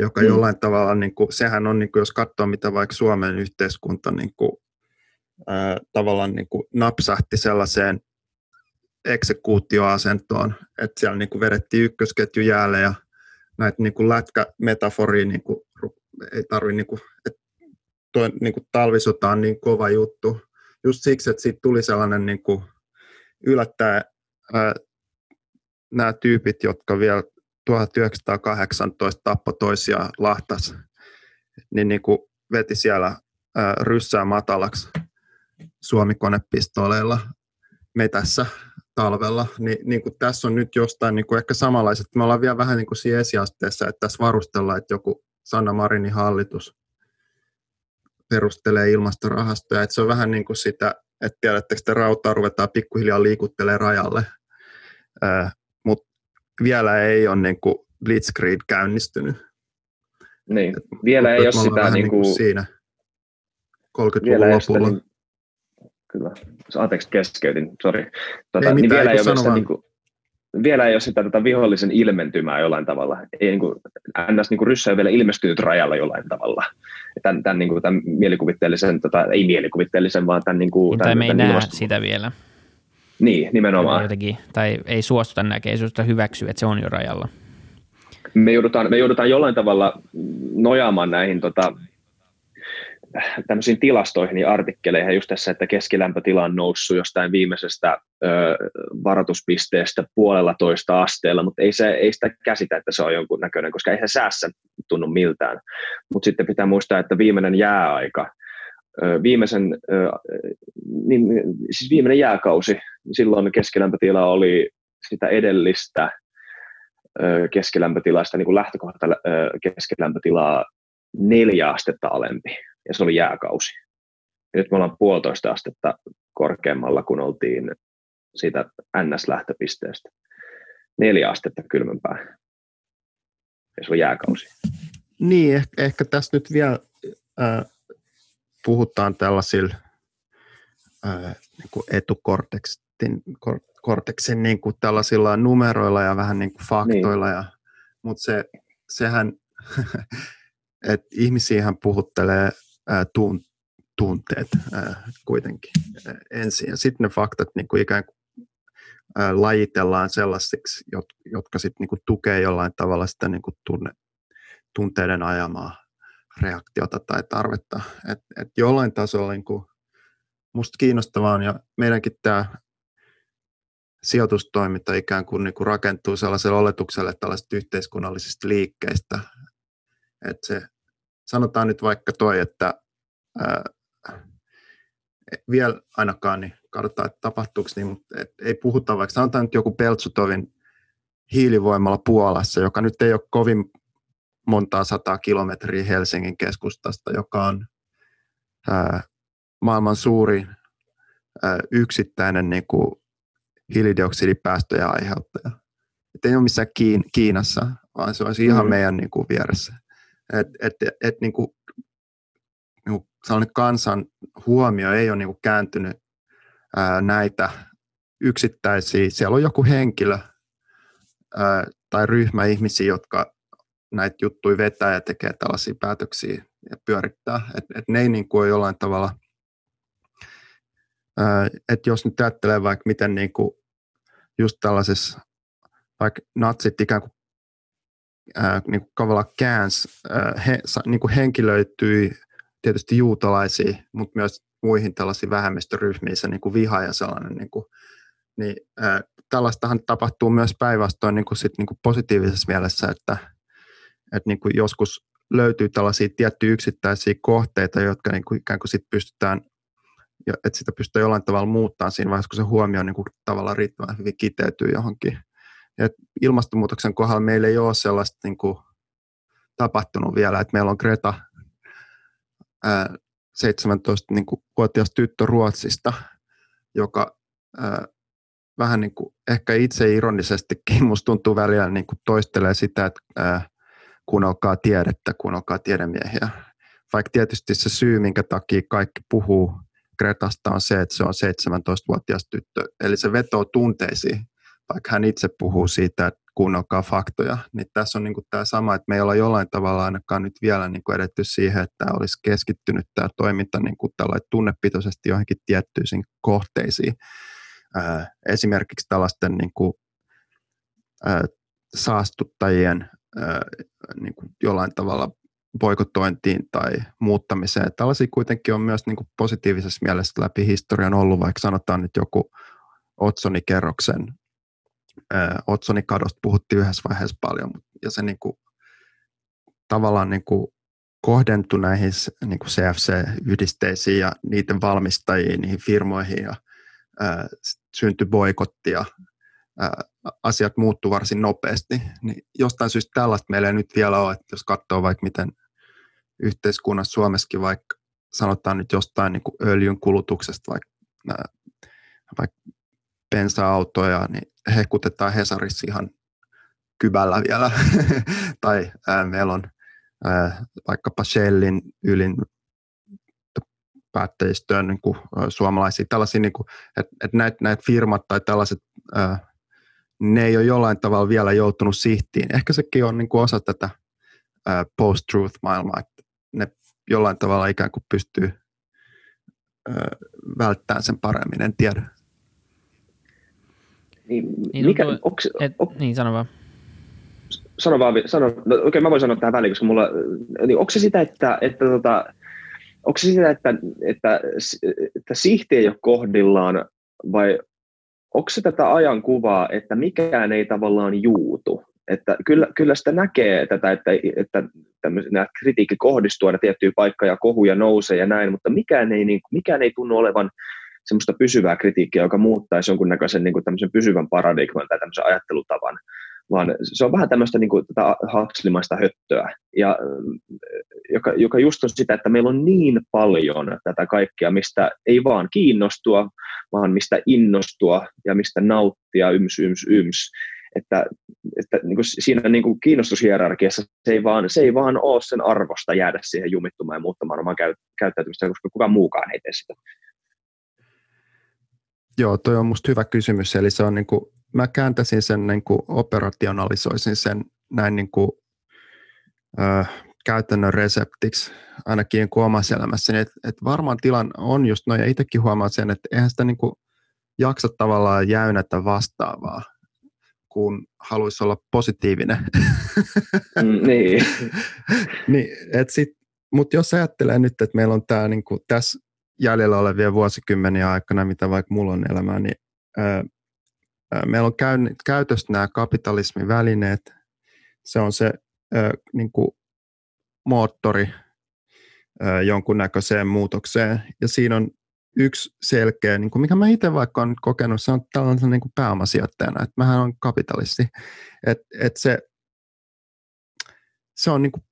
S1: joka mm. jollain tavalla, niin kuin, sehän on, niin kuin, jos katsoo mitä vaikka Suomen yhteiskunta niin kuin, ää, tavallaan niin kuin napsahti sellaiseen eksekuutioasentoon, että siellä niin kuin vedettiin ykkösketju jäälle ja näitä niin kuin lätkämetaforia niin kuin, ei tarvi, niin kuin, että tuo niin kuin talvisota on niin kova juttu. Just siksi, että siitä tuli sellainen niin kuin yllättäen ää, nämä tyypit, jotka vielä 1918 tappoi toisia lahtas, niin, niin kuin veti siellä ää, ryssää matalaksi suomikonepistoleilla metässä talvella, niin, niin kuin tässä on nyt jostain niin kuin ehkä samanlaiset. Me ollaan vielä vähän niin kuin siinä esiasteessa, että tässä varustellaan, että joku Sanna Marinin hallitus perustelee ilmastorahastoja. Että se on vähän niin kuin sitä, että tiedättekö, että rautaa ruvetaan pikkuhiljaa liikuttelemaan rajalle. Mutta vielä ei ole niin kuin Blitzkrieg käynnistynyt.
S2: Niin, vielä ei ole sitä niin kuin...
S1: siinä 30-luvun lopulla. Niin,
S2: kyllä. Anteeksi, keskeytin, sori. Tuota, ei niin vielä, ei ole sitä, niin kuin, vielä ei ole sitä tätä vihollisen ilmentymää jollain tavalla. Ei, niin kuin, NS niin kuin ryssä ei vielä ilmestynyt rajalla jollain tavalla. Tämän, tämän, niin kuin, tämän mielikuvitteellisen, tota, ei mielikuvitteellisen, vaan tämän... Niin kuin,
S3: niin,
S2: tämän,
S3: tai me
S2: ei
S3: näe sitä vielä.
S2: Niin, nimenomaan.
S3: Jotenkin, tai ei suostuta näkemään, ei hyväksyä, että se on jo rajalla.
S2: Me joudutaan, me joudutaan jollain tavalla nojaamaan näihin tota, tämmöisiin tilastoihin ja artikkeleihin just tässä, että keskilämpötila on noussut jostain viimeisestä ö, varoituspisteestä puolella toista asteella, mutta ei, se, ei sitä käsitä, että se on jonkun näköinen, koska ei se säässä tunnu miltään. Mutta sitten pitää muistaa, että viimeinen jääaika, viimeisen, niin, siis viimeinen jääkausi, silloin keskilämpötila oli sitä edellistä ö, keskilämpötilasta, niin kuin lähtökohta keskilämpötilaa neljä astetta alempi ja se oli jääkausi. Ja nyt me ollaan puolitoista astetta korkeammalla, kun oltiin siitä NS-lähtöpisteestä. Neljä astetta kylmempää. Ja se on jääkausi.
S1: Niin, ehkä, ehkä tässä nyt vielä äh, puhutaan tällaisilla niin etukorteksin korteksin niin kuin tällaisilla numeroilla ja vähän niin kuin faktoilla. Niin. Ja, mutta se, sehän, että ihmisiähän puhuttelee ää, tuun, tunteet ää, kuitenkin ää, ensin. Ja sitten ne faktat niin kuin ikään kuin ää, lajitellaan sellaisiksi, jotka sitten niin kuin tukee jollain tavalla sitä niin kuin tunne, tunteiden ajamaa reaktiota tai tarvetta. Et, et jollain tasolla niin kuin musta kiinnostavaa on, ja meidänkin tämä sijoitustoiminta ikään kuin, niin kuin rakentuu sellaiselle oletukselle tällaisista yhteiskunnallisista liikkeistä, että se sanotaan nyt vaikka toi, että ää, vielä ainakaan, niin katsotaan, että tapahtuuko niin, mutta et ei puhuta vaikka, sanotaan nyt joku Peltsutovin hiilivoimalla Puolassa, joka nyt ei ole kovin montaa sataa kilometriä Helsingin keskustasta, joka on ää, maailman suurin ää, yksittäinen niin kuin hiilidioksidipäästöjä aiheuttaja. Et ei ole missään Kiin, Kiinassa, vaan se olisi ihan mm. meidän niin kuin, vieressä. Et, et, et, niin kuin, niin kuin kansan huomio ei ole niin kuin kääntynyt ää, näitä yksittäisiä, siellä on joku henkilö ää, tai ryhmä ihmisiä, jotka näitä juttuja vetää ja tekee tällaisia päätöksiä ja pyörittää. Et, et ne ei niin kuin jollain tavalla, että jos nyt ajattelee vaikka miten niin kuin just tällaisessa, vaikka natsit ikään kuin ää, niin kuin tavallaan käänsi, ää, he, niin kuin henkilöityi tietysti juutalaisiin, mutta myös muihin tällaisiin vähemmistöryhmiin se niin kuin viha ja sellainen, niin, kuin, niin ää, tällaistahan tapahtuu myös päinvastoin niin kuin sit, niin kuin positiivisessa mielessä, että, että niin kuin joskus löytyy tällaisia tiettyjä yksittäisiä kohteita, jotka niin kuin ikään kuin sit pystytään että sitä pystytään jollain tavalla muuttamaan siinä vaiheessa, kun se huomio niin kuin tavallaan riittävän hyvin kiteytyy johonkin. Et ilmastonmuutoksen kohdalla meillä ei ole sellaista niin kuin, tapahtunut vielä, että meillä on Greta ää, 17-vuotias tyttö Ruotsista, joka ää, vähän niin kuin, ehkä itse ironisestikin musta tuntuu välillä niin kuin toistelee sitä, että ää, kuunnelkaa tiedettä, kuunnelkaa tiedemiehiä. Vaikka tietysti se syy, minkä takia kaikki puhuu Gretasta on se, että se on 17-vuotias tyttö. Eli se vetoo tunteisiin vaikka hän itse puhuu siitä, että kuunnelkaa faktoja. Niin tässä on niin tämä sama, että me ei olla jollain tavalla ainakaan nyt vielä niin kuin edetty siihen, että olisi keskittynyt tämä toiminta niin kuin tunnepitoisesti johonkin tiettyisiin kohteisiin. Esimerkiksi tällaisten niin kuin, saastuttajien niin kuin jollain tavalla boikotointiin tai muuttamiseen. Tällaisia kuitenkin on myös niin kuin positiivisessa mielessä läpi historian ollut, vaikka sanotaan nyt joku otsonikerroksen, otsonikadosta puhuttiin yhdessä vaiheessa paljon, ja se niin kuin, tavallaan niin kuin kohdentui näihin niin kuin CFC-yhdisteisiin ja niiden valmistajiin, niihin firmoihin ja ää, syntyi boikottia, ää, asiat muuttuu varsin nopeasti, niin jostain syystä tällaista meillä ei nyt vielä ole, että jos katsoo vaikka miten yhteiskunnassa Suomessakin vaikka sanotaan nyt jostain niin öljyn kulutuksesta, vaikka, vaikka bensa-autoja, niin hekutetaan Hesarissa ihan kybällä vielä. tai ää, meillä on ää, vaikkapa Shellin ylin päättäjistöön niin kuin, suomalaisia, tällaisia, niin että, että näitä, näitä firmat tai tällaiset, ää, ne ei ole jollain tavalla vielä joutunut sihtiin. Ehkä sekin on niin kuin osa tätä post-truth-maailmaa, että ne jollain tavalla ikään kuin pystyy ää, välttämään sen paremmin, en tiedä.
S2: Niin, niin, mikä, tuntuu, onks,
S3: et, on, niin sano vaan.
S2: Sano vaan, sano, no, okei okay, mä voin sanoa tähän väliin, koska mulla, niin onko se sitä, että, että tota, onko se sitä, että, että, että sihti ei ole kohdillaan vai onko se tätä ajankuvaa, että mikään ei tavallaan juutu? Että kyllä, kyllä sitä näkee tätä, että, että nämä kritiikki kohdistuu aina tiettyyn paikkaan ja kohuja nousee ja näin, mutta mikään ei, niin, mikään ei tunnu olevan semmoista pysyvää kritiikkiä, joka muuttaisi jonkunnäköisen niin kuin tämmöisen pysyvän paradigman tai tämmöisen ajattelutavan, vaan se on vähän tämmöistä niin kuin, tätä hakslimaista höttöä, ja, joka, joka just on sitä, että meillä on niin paljon tätä kaikkea, mistä ei vaan kiinnostua, vaan mistä innostua ja mistä nauttia, yms, yms, yms, että, että niin kuin siinä niin kuin kiinnostushierarkiassa se ei, vaan, se ei vaan ole sen arvosta jäädä siihen jumittumaan ja muuttamaan omaa käyttäytymistä, koska kukaan muukaan ei tee sitä.
S1: Joo, toi on musta hyvä kysymys. Eli se on niin kuin, mä kääntäisin sen, niin kuin operationalisoisin sen näin niin kuin, äh, käytännön reseptiksi ainakin kuin omassa elämässäni. Että et varmaan tilan on just noin, ja itsekin huomaan sen, että eihän sitä niin kuin jaksa tavallaan jäynätä vastaavaa, kun haluaisi olla positiivinen.
S2: Mm, niin.
S1: niin Mutta jos ajattelee nyt, että meillä on tämä niin kuin, tässä jäljellä olevien vuosikymmeniä aikana, mitä vaikka mulla on elämää, niin ää, meillä on käy, käytössä nämä kapitalismin välineet. Se on se ää, niin kuin moottori jonkunnäköiseen muutokseen. Ja siinä on yksi selkeä, niin kuin mikä mä itse vaikka olen kokenut, se on tällainen niin kuin pääomasijoittajana, että mähän on kapitalisti. Että et se, se on niin kuin,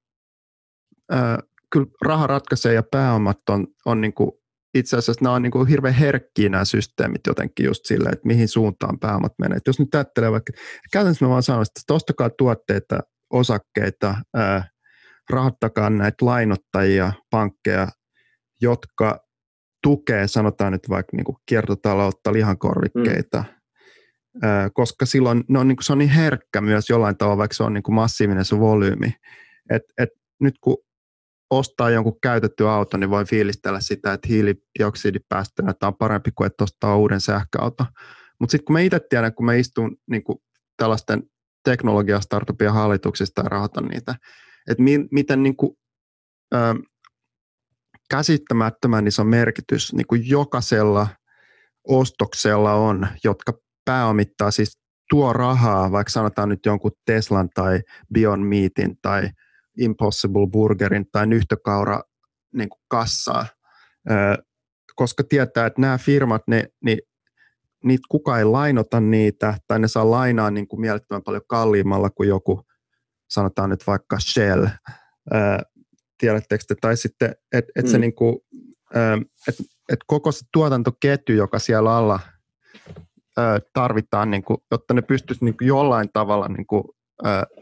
S1: ää, kyllä raha ratkaisee ja pääomat on, on niin kuin itse asiassa nämä on niin kuin hirveän herkkiä nämä systeemit jotenkin just silleen, että mihin suuntaan pääomat menee. Et jos nyt ajattelee vaikka, käytännössä mä vaan sanon, että ostakaa tuotteita, osakkeita, ää, rahoittakaa näitä lainottajia, pankkeja, jotka tukee, sanotaan nyt vaikka niin kuin kiertotaloutta, lihankorvikkeita, mm. koska silloin ne on, niin kuin, se on niin herkkä myös jollain tavalla, vaikka se on niin kuin massiivinen se volyymi. Et, et nyt kun ostaa jonkun käytetty auto, niin voi fiilistellä sitä, että hiilidioksidipäästönä tämä on parempi kuin että ostaa uuden sähköauto. Mutta sitten kun mä itse tiedän, kun mä istun niin kuin tällaisten teknologiastartupien hallituksista ja rahoitan niitä, että mi- miten niin kuin, ö, käsittämättömän iso merkitys niin kuin jokaisella ostoksella on, jotka pääomittaa siis tuo rahaa, vaikka sanotaan nyt jonkun Teslan tai Beyond Meatin tai – Impossible Burgerin tai nyhtökaura niin kuin kassaa, koska tietää, että nämä firmat, ne, ne, niitä kukaan ei lainota niitä, tai ne saa lainaa niin kuin mielettömän paljon kalliimmalla kuin joku, sanotaan nyt vaikka Shell, tiedättekö te, tai sitten, että et se mm. niin kuin, et, et koko se tuotantoketju, joka siellä alla tarvitaan, niin kuin, jotta ne pystyisi niin kuin jollain tavalla niin kuin,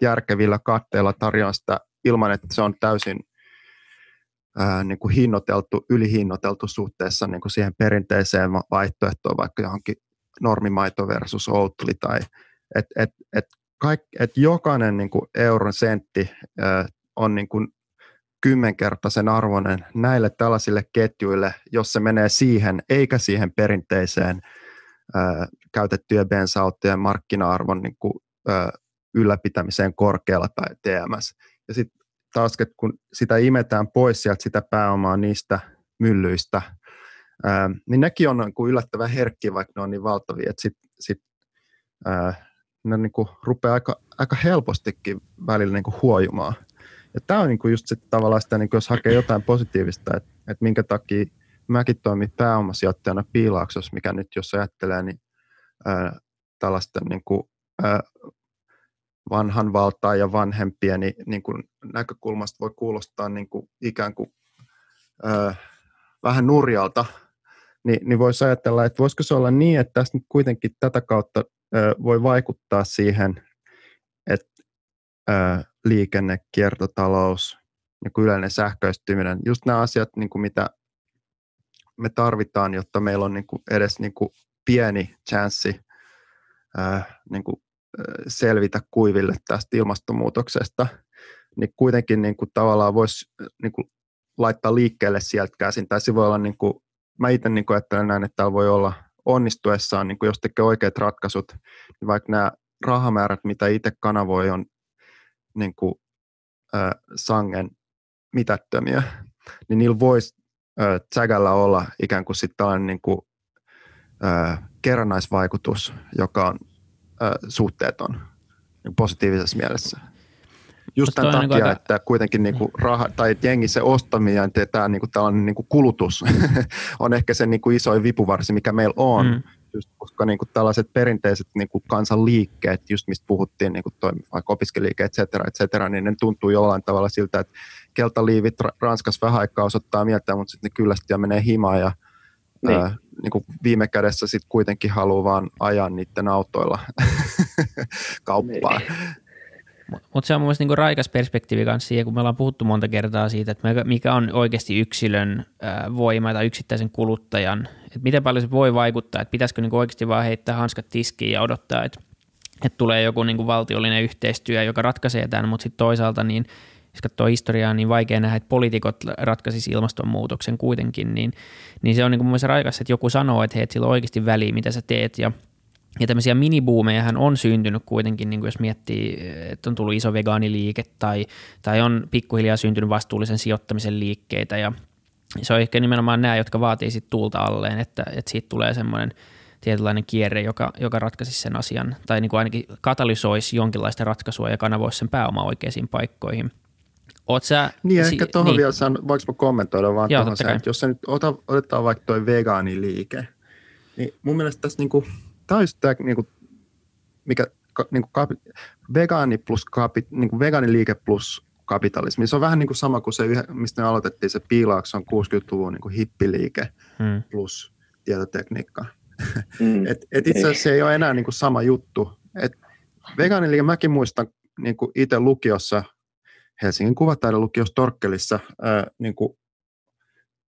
S1: järkevillä katteilla tarjoamaan sitä ilman, että se on täysin ää, niin kuin hinnoiteltu, ylihinnoiteltu suhteessa niin kuin siihen perinteiseen vaihtoehtoon, vaikka johonkin normimaito versus Oatly, tai et, et, et kaik, että jokainen niin kuin euron sentti on niin kuin kymmenkertaisen arvoinen näille tällaisille ketjuille, jos se menee siihen, eikä siihen perinteiseen ää, käytettyjen bensa markkina-arvon niin kuin, ää, ylläpitämiseen korkealla tai TMS. Ja sitten taas, kun sitä imetään pois sieltä sitä pääomaa niistä myllyistä, ää, niin nekin on niin kuin yllättävän herkkiä, vaikka ne on niin valtavia, että sit, sit, ne niin kuin rupeaa aika, aika helpostikin välillä niin kuin huojumaan. Ja tämä on niinku just sitten tavallaan sitä, niinku jos hakee jotain positiivista, että et minkä takia mäkin toimin pääomasijoittajana piilaaksossa, mikä nyt jos ajattelee, niin ää, tällaista niinku, ää, vanhan valtaa ja vanhempia niin, niin kuin näkökulmasta voi kuulostaa niin kuin ikään kuin ää, vähän nurjalta, niin, niin voisi ajatella, että voisiko se olla niin, että tästä nyt kuitenkin tätä kautta voi vaikuttaa siihen, että liikenne, kiertotalous, niin yleinen sähköistyminen, just nämä asiat, niin kuin mitä me tarvitaan, jotta meillä on niin kuin edes niin kuin pieni chanssi niin kuin selvitä kuiville tästä ilmastonmuutoksesta, niin kuitenkin niin kuin tavallaan voisi niin kuin laittaa liikkeelle sieltä käsin. Tai se voi olla, niin kuin, mä itse niin kuin ajattelen näin, että täällä voi olla onnistuessaan, niin kuin jos tekee oikeat ratkaisut, niin vaikka nämä rahamäärät, mitä itse kanavoi, on niin kuin, äh, sangen mitättömiä, niin niillä voisi äh, tsägällä olla ikään kuin sitten tällainen niin kuin, äh, kerrannaisvaikutus, joka on äh, suhteeton niin positiivisessa mielessä. Just tämän takia, niin että kuitenkin niin kuin raha, tai jengi se ostaminen ja tämä niin kuin tällainen niin kuin kulutus on ehkä se niin kuin isoin vipuvarsi, mikä meillä on. Mm just koska niin kuin tällaiset perinteiset niin kuin kansanliikkeet, just mistä puhuttiin, niin kuin toi, vaikka opiskeliike, et cetera, et cetera, niin ne tuntuu jollain tavalla siltä, että keltaliivit Ranskassa vähän aikaa osoittaa mieltä, mutta sitten ne kyllästi ja menee himaan ja niin. Ää, niin kuin viime kädessä sitten kuitenkin haluaa vaan ajaa niiden autoilla kauppaan. Niin.
S3: Mutta se on mun mielestä niinku raikas perspektiivi kanssa siihen, kun me ollaan puhuttu monta kertaa siitä, että mikä on oikeasti yksilön voima tai yksittäisen kuluttajan, että miten paljon se voi vaikuttaa, että pitäisikö niinku oikeasti vaan heittää hanskat tiskiin ja odottaa, että, että tulee joku niinku valtiollinen yhteistyö, joka ratkaisee tämän, mutta sitten toisaalta niin jos katsoo historiaa, niin vaikea nähdä, että poliitikot ratkaisisi ilmastonmuutoksen kuitenkin, niin, niin se on niin kuin mun mielestä raikas, että joku sanoo, että hei, että sillä on oikeasti väliä, mitä sä teet, ja ja tämmöisiä minibuumejahan on syntynyt kuitenkin, niin kuin jos miettii, että on tullut iso vegaaniliike tai, tai on pikkuhiljaa syntynyt vastuullisen sijoittamisen liikkeitä ja se on ehkä nimenomaan nämä, jotka vaatii sitten tuulta alleen, että, että siitä tulee semmoinen tietynlainen kierre, joka, joka ratkaisisi sen asian tai niin kuin ainakin katalysoisi jonkinlaista ratkaisua ja kanavoisi sen pääoma oikeisiin paikkoihin.
S1: Oot sä, niin, si- ehkä tuohon niin. vielä sanon, voiko mä kommentoida vaan tuohon sen, että jos sä nyt ota, otetaan vaikka toi vegaaniliike, niin mun mielestä tässä niinku – tämä on just tämä, niin kuin, mikä niin kuin kapi, vegaani plus kapi, niin kuin vegaaniliike plus kapitalismi. Se on vähän niin kuin sama kuin se, mistä me aloitettiin se Piilaakson 60-luvun niin kuin hippiliike hmm. plus tietotekniikka. Hmm. et, et itse asiassa se ei ole enää niin kuin sama juttu. Et vegaaniliike, mäkin muistan niin kuin itse lukiossa, Helsingin kuvataiden lukiossa Torkkelissa, ää, niin kuin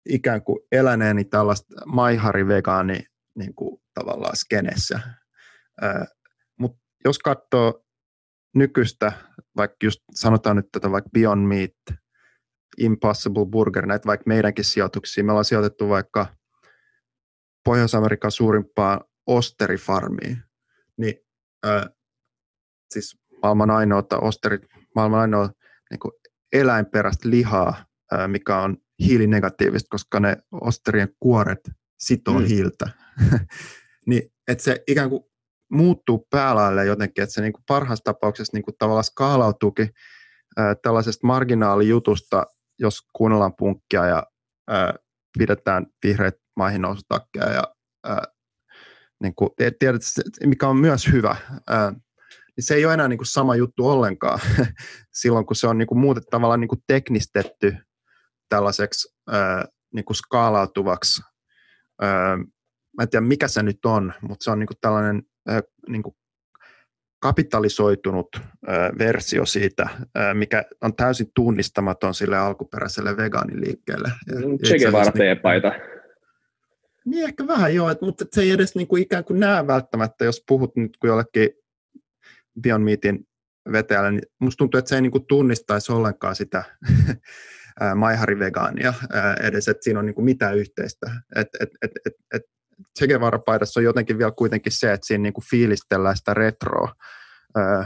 S1: ikään kuin eläneeni tällaista maihari-vegaani niin kuin tavallaan skenessä. Mutta jos katsoo nykyistä, vaikka just sanotaan nyt tätä vaikka Beyond Meat, Impossible Burger, näitä vaikka meidänkin sijoituksia, me ollaan sijoitettu vaikka Pohjois-Amerikan suurimpaan osterifarmiin, niin äh, siis maailman ainoa, osteri, maailman ainoa niin kuin eläinperäistä lihaa, äh, mikä on hiilinegatiivista, koska ne osterien kuoret sitoo mm. hiiltä. niin että se ikään kuin muuttuu päälaille jotenkin, että se niin kuin parhaassa tapauksessa niin kuin tavallaan skaalautuukin ää, tällaisesta marginaalijutusta, jos kuunnellaan punkkia ja ää, pidetään vihreät maihin nousutakkeja ja ää, niin kuin, tiedät, mikä on myös hyvä, ää, niin se ei ole enää niin kuin sama juttu ollenkaan silloin, kun se on niin kuin muutet, tavallaan niin kuin teknistetty tällaiseksi ää, niin kuin skaalautuvaksi ää, mä en tiedä mikä se nyt on, mutta se on niinku tällainen äh, niinku kapitalisoitunut äh, versio siitä, äh, mikä on täysin tunnistamaton sille alkuperäiselle vegaaniliikkeelle.
S2: Che Guevara-teepaita.
S1: Niin ehkä vähän joo, et, mutta se ei edes niinku ikään kuin näe välttämättä, jos puhut nyt kun jollekin Beyond Meatin vetäjälle, niin musta tuntuu, että se ei niin kuin tunnistaisi ollenkaan sitä maiharivegaania edes, että siinä on niin kuin mitään yhteistä. Et, et, et, et, et Che Guevara-paidassa on jotenkin vielä kuitenkin se, että siinä niin kuin fiilistellään sitä retroa,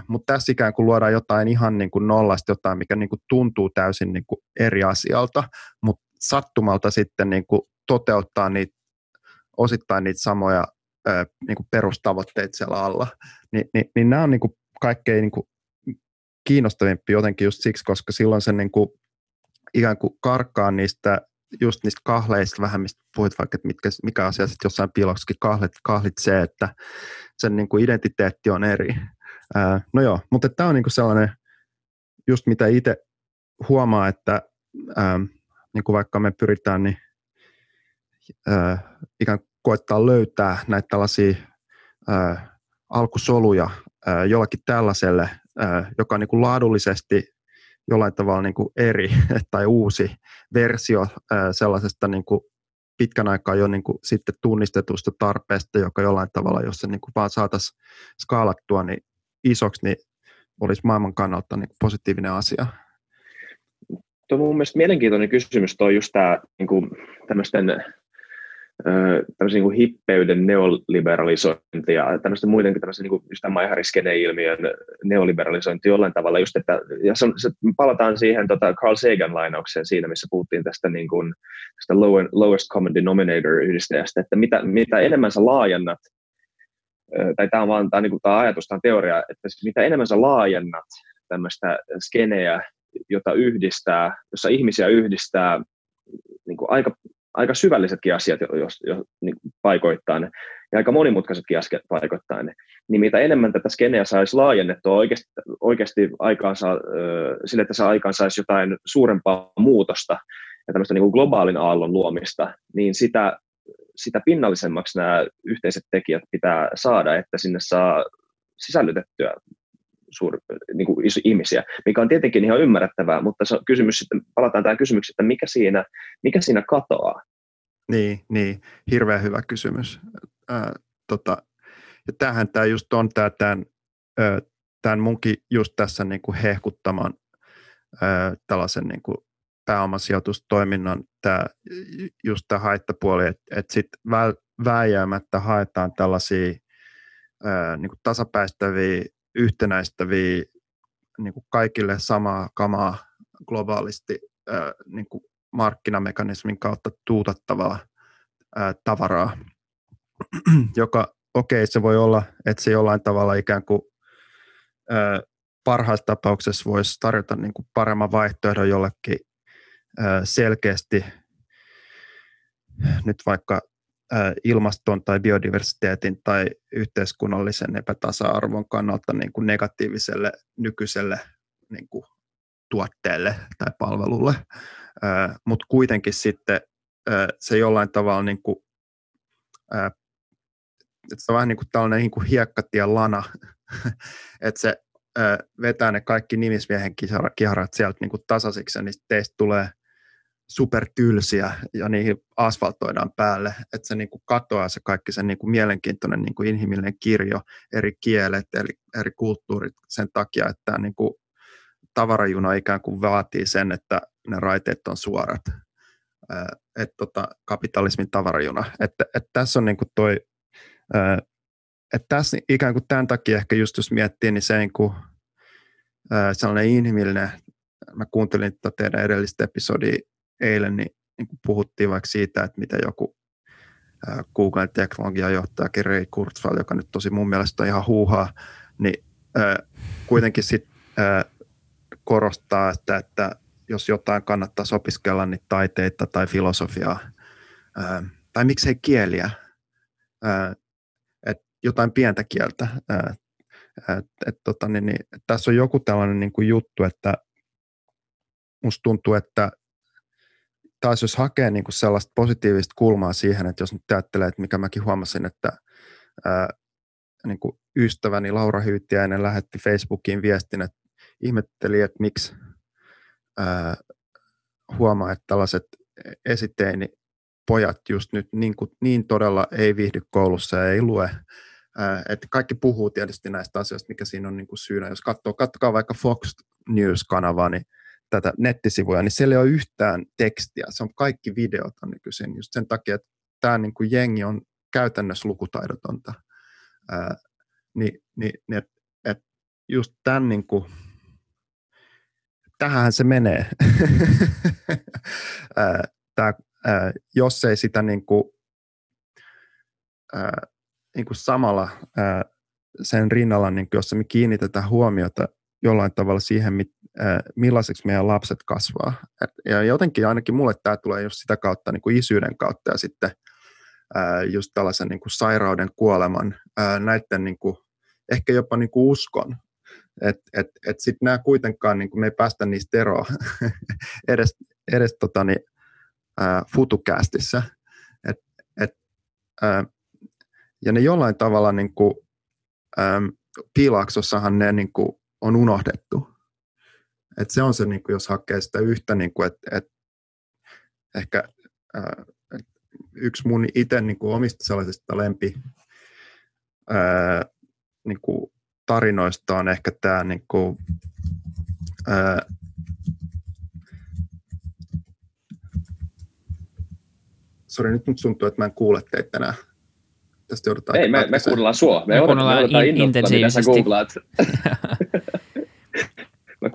S1: mutta tässä ikään kuin luodaan jotain ihan niin kuin nollasta, jotain, mikä niin kuin tuntuu täysin niin kuin eri asialta, mutta sattumalta sitten niin kuin toteuttaa niitä, osittain niitä samoja niin kuin perustavoitteita siellä alla. Ni, niin, niin nämä on niin kuin kaikkein niin kuin kiinnostavimpi jotenkin just siksi, koska silloin se niin kuin ikään kuin karkaa niistä just niistä kahleista vähän, mistä puhuit vaikka, että mitkä, mikä asia sitten jossain piiloksikin kahlit, se, että sen niin kuin identiteetti on eri. Ää, no joo, mutta tämä on niin kuin sellainen, just mitä itse huomaa, että ää, niin kuin vaikka me pyritään niin, ää, ikään kuin koettaa löytää näitä tällaisia ää, alkusoluja ää, jollakin tällaiselle, ää, joka niin kuin laadullisesti jollain tavalla niin kuin eri tai uusi versio sellaisesta niin kuin pitkän aikaa jo niin kuin sitten tunnistetusta tarpeesta, joka jollain tavalla, jos se niin kuin vaan saataisiin skaalattua niin isoksi, niin olisi maailman kannalta niin kuin positiivinen asia.
S2: Tuo on mun mielestä mielenkiintoinen kysymys, tuo just tämä niin kuin, tämmöisten tämmöisen niin hippeyden neoliberalisointi ja tämmöisten muidenkin tämmöisen niin kuin just tämän ilmiön neoliberalisointi jollain tavalla just, että ja se, se, palataan siihen tota Carl Sagan lainaukseen siinä, missä puhuttiin tästä, niin kuin, tästä lowest common denominator yhdistäjästä, että mitä, mitä enemmän sä laajennat tai tämä on vaan tämä, niin tämä ajatus, tämä teoria, että siis mitä enemmän sä laajennat tämmöistä skeneä, jota yhdistää, jossa ihmisiä yhdistää niin kuin aika aika syvällisetkin asiat jos, jos, niin paikoittain ja aika monimutkaisetkin asiat paikoittain, niin mitä enemmän tätä skeneä saisi laajennettua oikeasti, oikeasti aikaansa, sille, että se aikaan saisi jotain suurempaa muutosta ja tämmöistä niin kuin globaalin aallon luomista, niin sitä, sitä pinnallisemmaksi nämä yhteiset tekijät pitää saada, että sinne saa sisällytettyä suur, niin kuin iso, ihmisiä, mikä on tietenkin ihan ymmärrettävää, mutta se kysymys sitten, palataan tähän kysymykseen, että mikä siinä, mikä siinä katoaa?
S1: Niin, niin, hirveän hyvä kysymys. Ää, tota, ja tämähän tämä just on tämä tämän, tämän munkin just tässä niin kuin hehkuttaman ää, tällaisen niin kuin pääomasijoitustoiminnan tämä, just tämä haittapuoli, että, että sitten vääjäämättä haetaan tällaisia ää, niin kuin tasapäistäviä yhtenäistäviä niin kuin kaikille samaa kamaa globaalisti ää, niin kuin markkinamekanismin kautta tuutattavaa ää, tavaraa, joka okei, okay, se voi olla, että se jollain tavalla ikään kuin ää, parhaassa tapauksessa voisi tarjota niin kuin paremman vaihtoehdon jollekin selkeästi nyt vaikka ilmaston tai biodiversiteetin tai yhteiskunnallisen epätasa-arvon kannalta niin kuin negatiiviselle nykyiselle niin kuin tuotteelle tai palvelulle, mutta kuitenkin sitten se jollain tavalla niin kuin, että se on vähän niin kuin tällainen niin kuin lana, että se vetää ne kaikki nimismiehen kiharat sieltä niin kuin tasaisiksi, niin teistä tulee supertylsiä ja niihin asfaltoidaan päälle, että se niin kuin katoaa se kaikki se niin kuin mielenkiintoinen niin kuin inhimillinen kirjo, eri kielet, eri, eri kulttuurit sen takia, että niin kuin tavarajuna ikään kuin vaatii sen, että ne raiteet on suorat. Että tota, kapitalismin tavarajuna. Että et tässä on niin kuin toi, että tässä ikään kuin tämän takia ehkä just jos miettii, niin se niin kuin, sellainen inhimillinen, mä kuuntelin tätä teidän edellistä episodia eilen niin, niin kuin puhuttiin vaikka siitä, että mitä joku Google teknologiajohtajakin Ray Kurzweil, joka nyt tosi mun mielestä on ihan huuhaa, niin äh, kuitenkin sit, äh, korostaa, että, että jos jotain kannattaa opiskella, niin taiteita tai filosofiaa, äh, tai miksei kieliä, äh, että jotain pientä kieltä. Äh, et, et, tota, niin, niin, tässä on joku tällainen niin kuin juttu, että musta tuntuu, että taas jos hakee niin kuin sellaista positiivista kulmaa siihen, että jos nyt ajattelee, että mikä mäkin huomasin, että ää, niin kuin ystäväni Laura Hyytiäinen lähetti Facebookiin viestin, että ihmetteli, että miksi ää, huomaa, että tällaiset esiteini pojat just nyt niin, kuin, niin todella ei viihdy koulussa ja ei lue että kaikki puhuu tietysti näistä asioista, mikä siinä on niin kuin syynä. Jos katsoo, katsokaa vaikka Fox News-kanavaa, niin tätä nettisivuja, niin siellä ei ole yhtään tekstiä. Se on kaikki videot on nykyisin just sen takia, että tämä niin kuin jengi on käytännössä lukutaidotonta. Ää, niin, niin, että et just tämän niin kuin, tähän se menee. Tää, ää, jos ei sitä niin kuin, ää, niin kuin samalla ää, sen rinnalla, niin kuin, jossa me kiinnitetään huomiota jollain tavalla siihen, mit, millaiseksi meidän lapset kasvaa. Ja jotenkin ainakin mulle tämä tulee just sitä kautta niin kuin isyyden kautta ja sitten ää, just tällaisen niin kuin sairauden, kuoleman, ää, näiden niin kuin, ehkä jopa niin kuin uskon. Että et, et sitten nämä kuitenkaan, niin kuin me ei päästä niistä eroa edes, edes tota, niin, futukästissä. Et, et, ja ne jollain tavalla niin kuin, äm, piilaaksossahan ne niin kuin, on unohdettu. Et se on se, niin kuin, jos hakee sitä yhtä, niin kuin, että et, ehkä ää, yksi mun itse niin kuin omista sellaisista lempi ää, niin kuin tarinoista on ehkä tämä niin kuin, ää, Sori, nyt nyt tuntuu, että mä en kuule teitä tänään.
S2: Tästä joudutaan Ei, me, me kuunnellaan sua. Me, me kuunnellaan in, intensiivisesti. Mitä sä googlaat.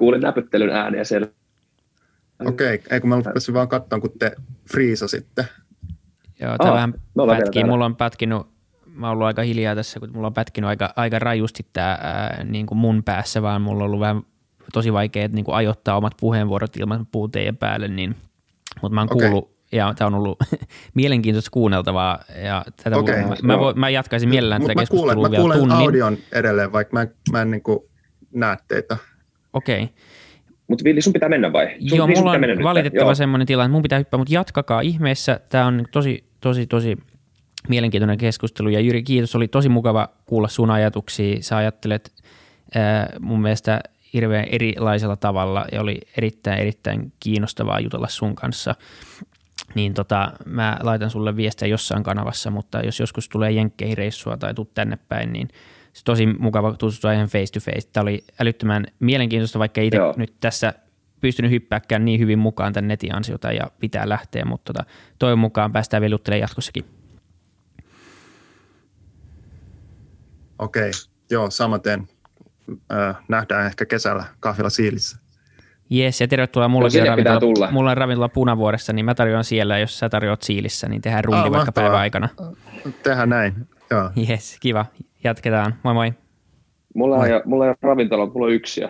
S2: mä kuulin näpyttelyn ääniä siellä.
S1: Okei, okay, eikö mä rupesin vaan katsoa, kun te friisasitte.
S3: Joo, tämä vähän pätkii. Mulla on pätkinyt, mä oon ollut aika hiljaa tässä, kun mulla on pätkinyt aika, aika rajusti tämä ää, niin kuin mun päässä, vaan mulla on ollut vähän tosi vaikea niin kuin ajoittaa omat puheenvuorot ilman puun teidän päälle, niin, mutta mä oon okay. kuullut ja tämä on ollut mielenkiintoista kuunneltavaa. Ja tätä okay, mä, mä, vo, mä jatkaisin mielellään tätä keskustelua
S1: kuulen,
S3: vielä
S1: mä kuulen
S3: tunnin.
S1: audion edelleen, vaikka mä, mä en niin kuin näe teitä.
S3: Okei. Okay.
S2: Mutta Villi, sun pitää mennä vai?
S3: Sun, Joo, mulla on valitettava semmoinen tilanne, että mun pitää hyppää, mutta jatkakaa ihmeessä. Tämä on tosi, tosi, tosi mielenkiintoinen keskustelu. Ja Jyri, kiitos. Oli tosi mukava kuulla sun ajatuksia. Sä ajattelet äh, mun mielestä hirveän erilaisella tavalla ja oli erittäin, erittäin kiinnostavaa jutella sun kanssa niin tota, mä laitan sulle viestiä jossain kanavassa, mutta jos joskus tulee jenkkeihin reissua tai tuu tänne päin, niin tosi mukava tutustua ihan face to face. Tämä oli älyttömän mielenkiintoista, vaikka itse Joo. nyt tässä pystynyt hyppääkään niin hyvin mukaan tämän netin ansiota ja pitää lähteä, mutta tota, toivon mukaan päästään vielä juttelemaan jatkossakin.
S1: Okei, joo, samaten. Äh, nähdään ehkä kesällä kahvilla Siilissä.
S3: Jes, ja tervetuloa. Mulla, no, ravintola, tulla. mulla on ravintola Punavuoressa, niin mä tarjoan siellä, jos sä tarjoat Siilissä, niin tehdään rundi ah, vaikka päivän aikana.
S1: Tehdään näin, joo.
S3: Jes, kiva. Jatketaan. Moi moi.
S2: Mulla, moi. On, mulla on ravintola, mulla on yksi.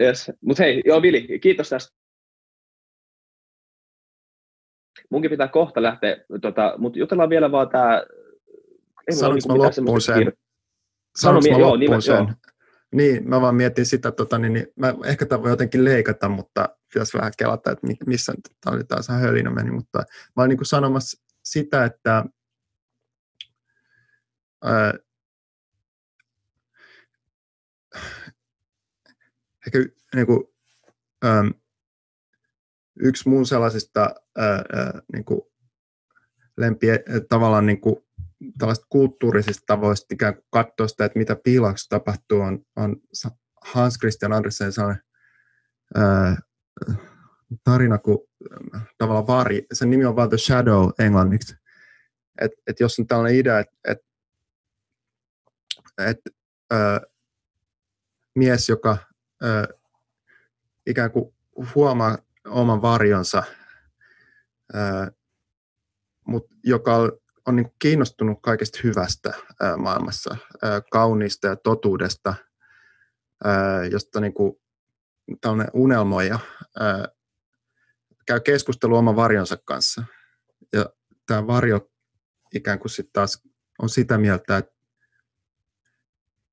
S2: yes. Mutta hei, joo Vili, kiitos tästä. Munkin pitää kohta lähteä, tota, mutta jutellaan vielä vaan tämä...
S1: Sanoinko mä loppuun sen? Sanoinko mä loppuun joo, sen? Joo. Niin, mä vaan mietin sitä, tota, niin, niin mä ehkä tämä voi jotenkin leikata, mutta pitäisi vähän kelata, että missä tämä oli taas hölinä meni, mutta mä olin niin sanomassa sitä, että ää, ehkä niin kuin, äm, yksi mun sellaisista ää, ää, niin kuin lempiä, tavallaan niin kuin tällaista kulttuurisista tavoista ikään kuin katsoa sitä, että mitä piilauksessa tapahtuu, on, on Hans Christian Andersen sellainen ää, tarina kuin tavallaan vari, sen nimi on vaan The Shadow englanniksi. Et, et jos on tällainen idea, että et, et, ää, mies, joka ää, ikään kuin huomaa oman varjonsa, ää, mutta joka on niin kiinnostunut kaikesta hyvästä maailmassa, kauniista ja totuudesta, josta niin kuin, tällainen unelmoija käy keskustelu oman varjonsa kanssa. Ja tämä varjo ikään kuin sitten taas on sitä mieltä, että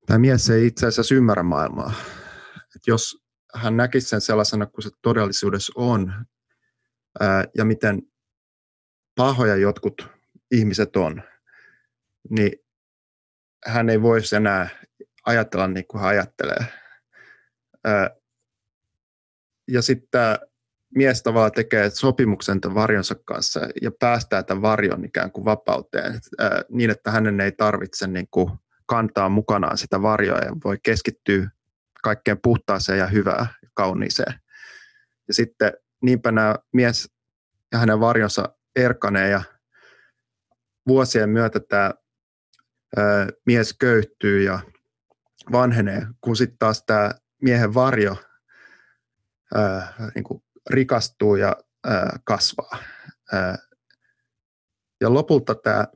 S1: tämä mies ei itse asiassa ymmärrä maailmaa. Et jos hän näkisi sen sellaisena kuin se todellisuudessa on, ja miten pahoja jotkut ihmiset on, niin hän ei voisi enää ajatella niin kuin hän ajattelee. Ja sitten mies tavallaan tekee sopimuksen tämän varjonsa kanssa ja päästää tämän varjon ikään kuin vapauteen niin, että hänen ei tarvitse niin kuin kantaa mukanaan sitä varjoa ja voi keskittyä kaikkeen puhtaaseen ja hyvään ja kauniiseen. Ja sitten niinpä nämä mies ja hänen varjonsa erkanee ja vuosien myötä tämä mies köyhtyy ja vanhenee, kun sitten taas tämä miehen varjo ää, niin kuin rikastuu ja ää, kasvaa. Ää, ja lopulta tämä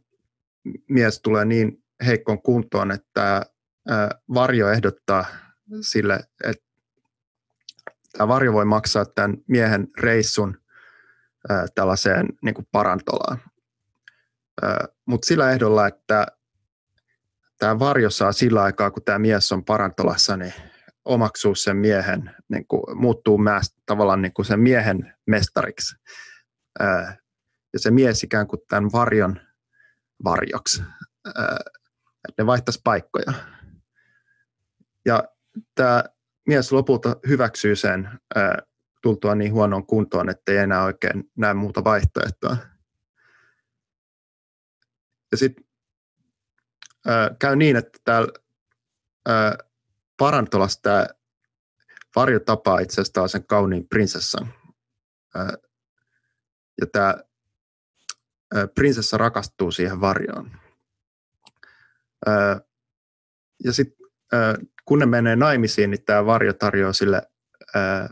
S1: mies tulee niin heikkoon kuntoon, että ää, varjo ehdottaa sille, että tämä varjo voi maksaa tämän miehen reissun ää, tällaiseen niin kuin parantolaan. Mutta sillä ehdolla, että tämä varjo saa sillä aikaa, kun tämä mies on parantolassa, niin omaksuu sen miehen, niin kuin, muuttuu määst, tavallaan niin kuin sen miehen mestariksi. Ja se mies ikään kuin tämän varjon varjoksi. Että ne vaihtaisi paikkoja. Ja tämä mies lopulta hyväksyy sen tultua niin huonoon kuntoon, että ei enää oikein näe muuta vaihtoehtoa. Ja sitten käy niin, että täällä ää, Parantolassa tämä varjo tapaa itse asiassa sen kauniin prinsessan. Ää, ja tämä prinsessa rakastuu siihen varjoon. Ää, ja sitten kun ne menee naimisiin, niin tämä varjo tarjoaa sille ää,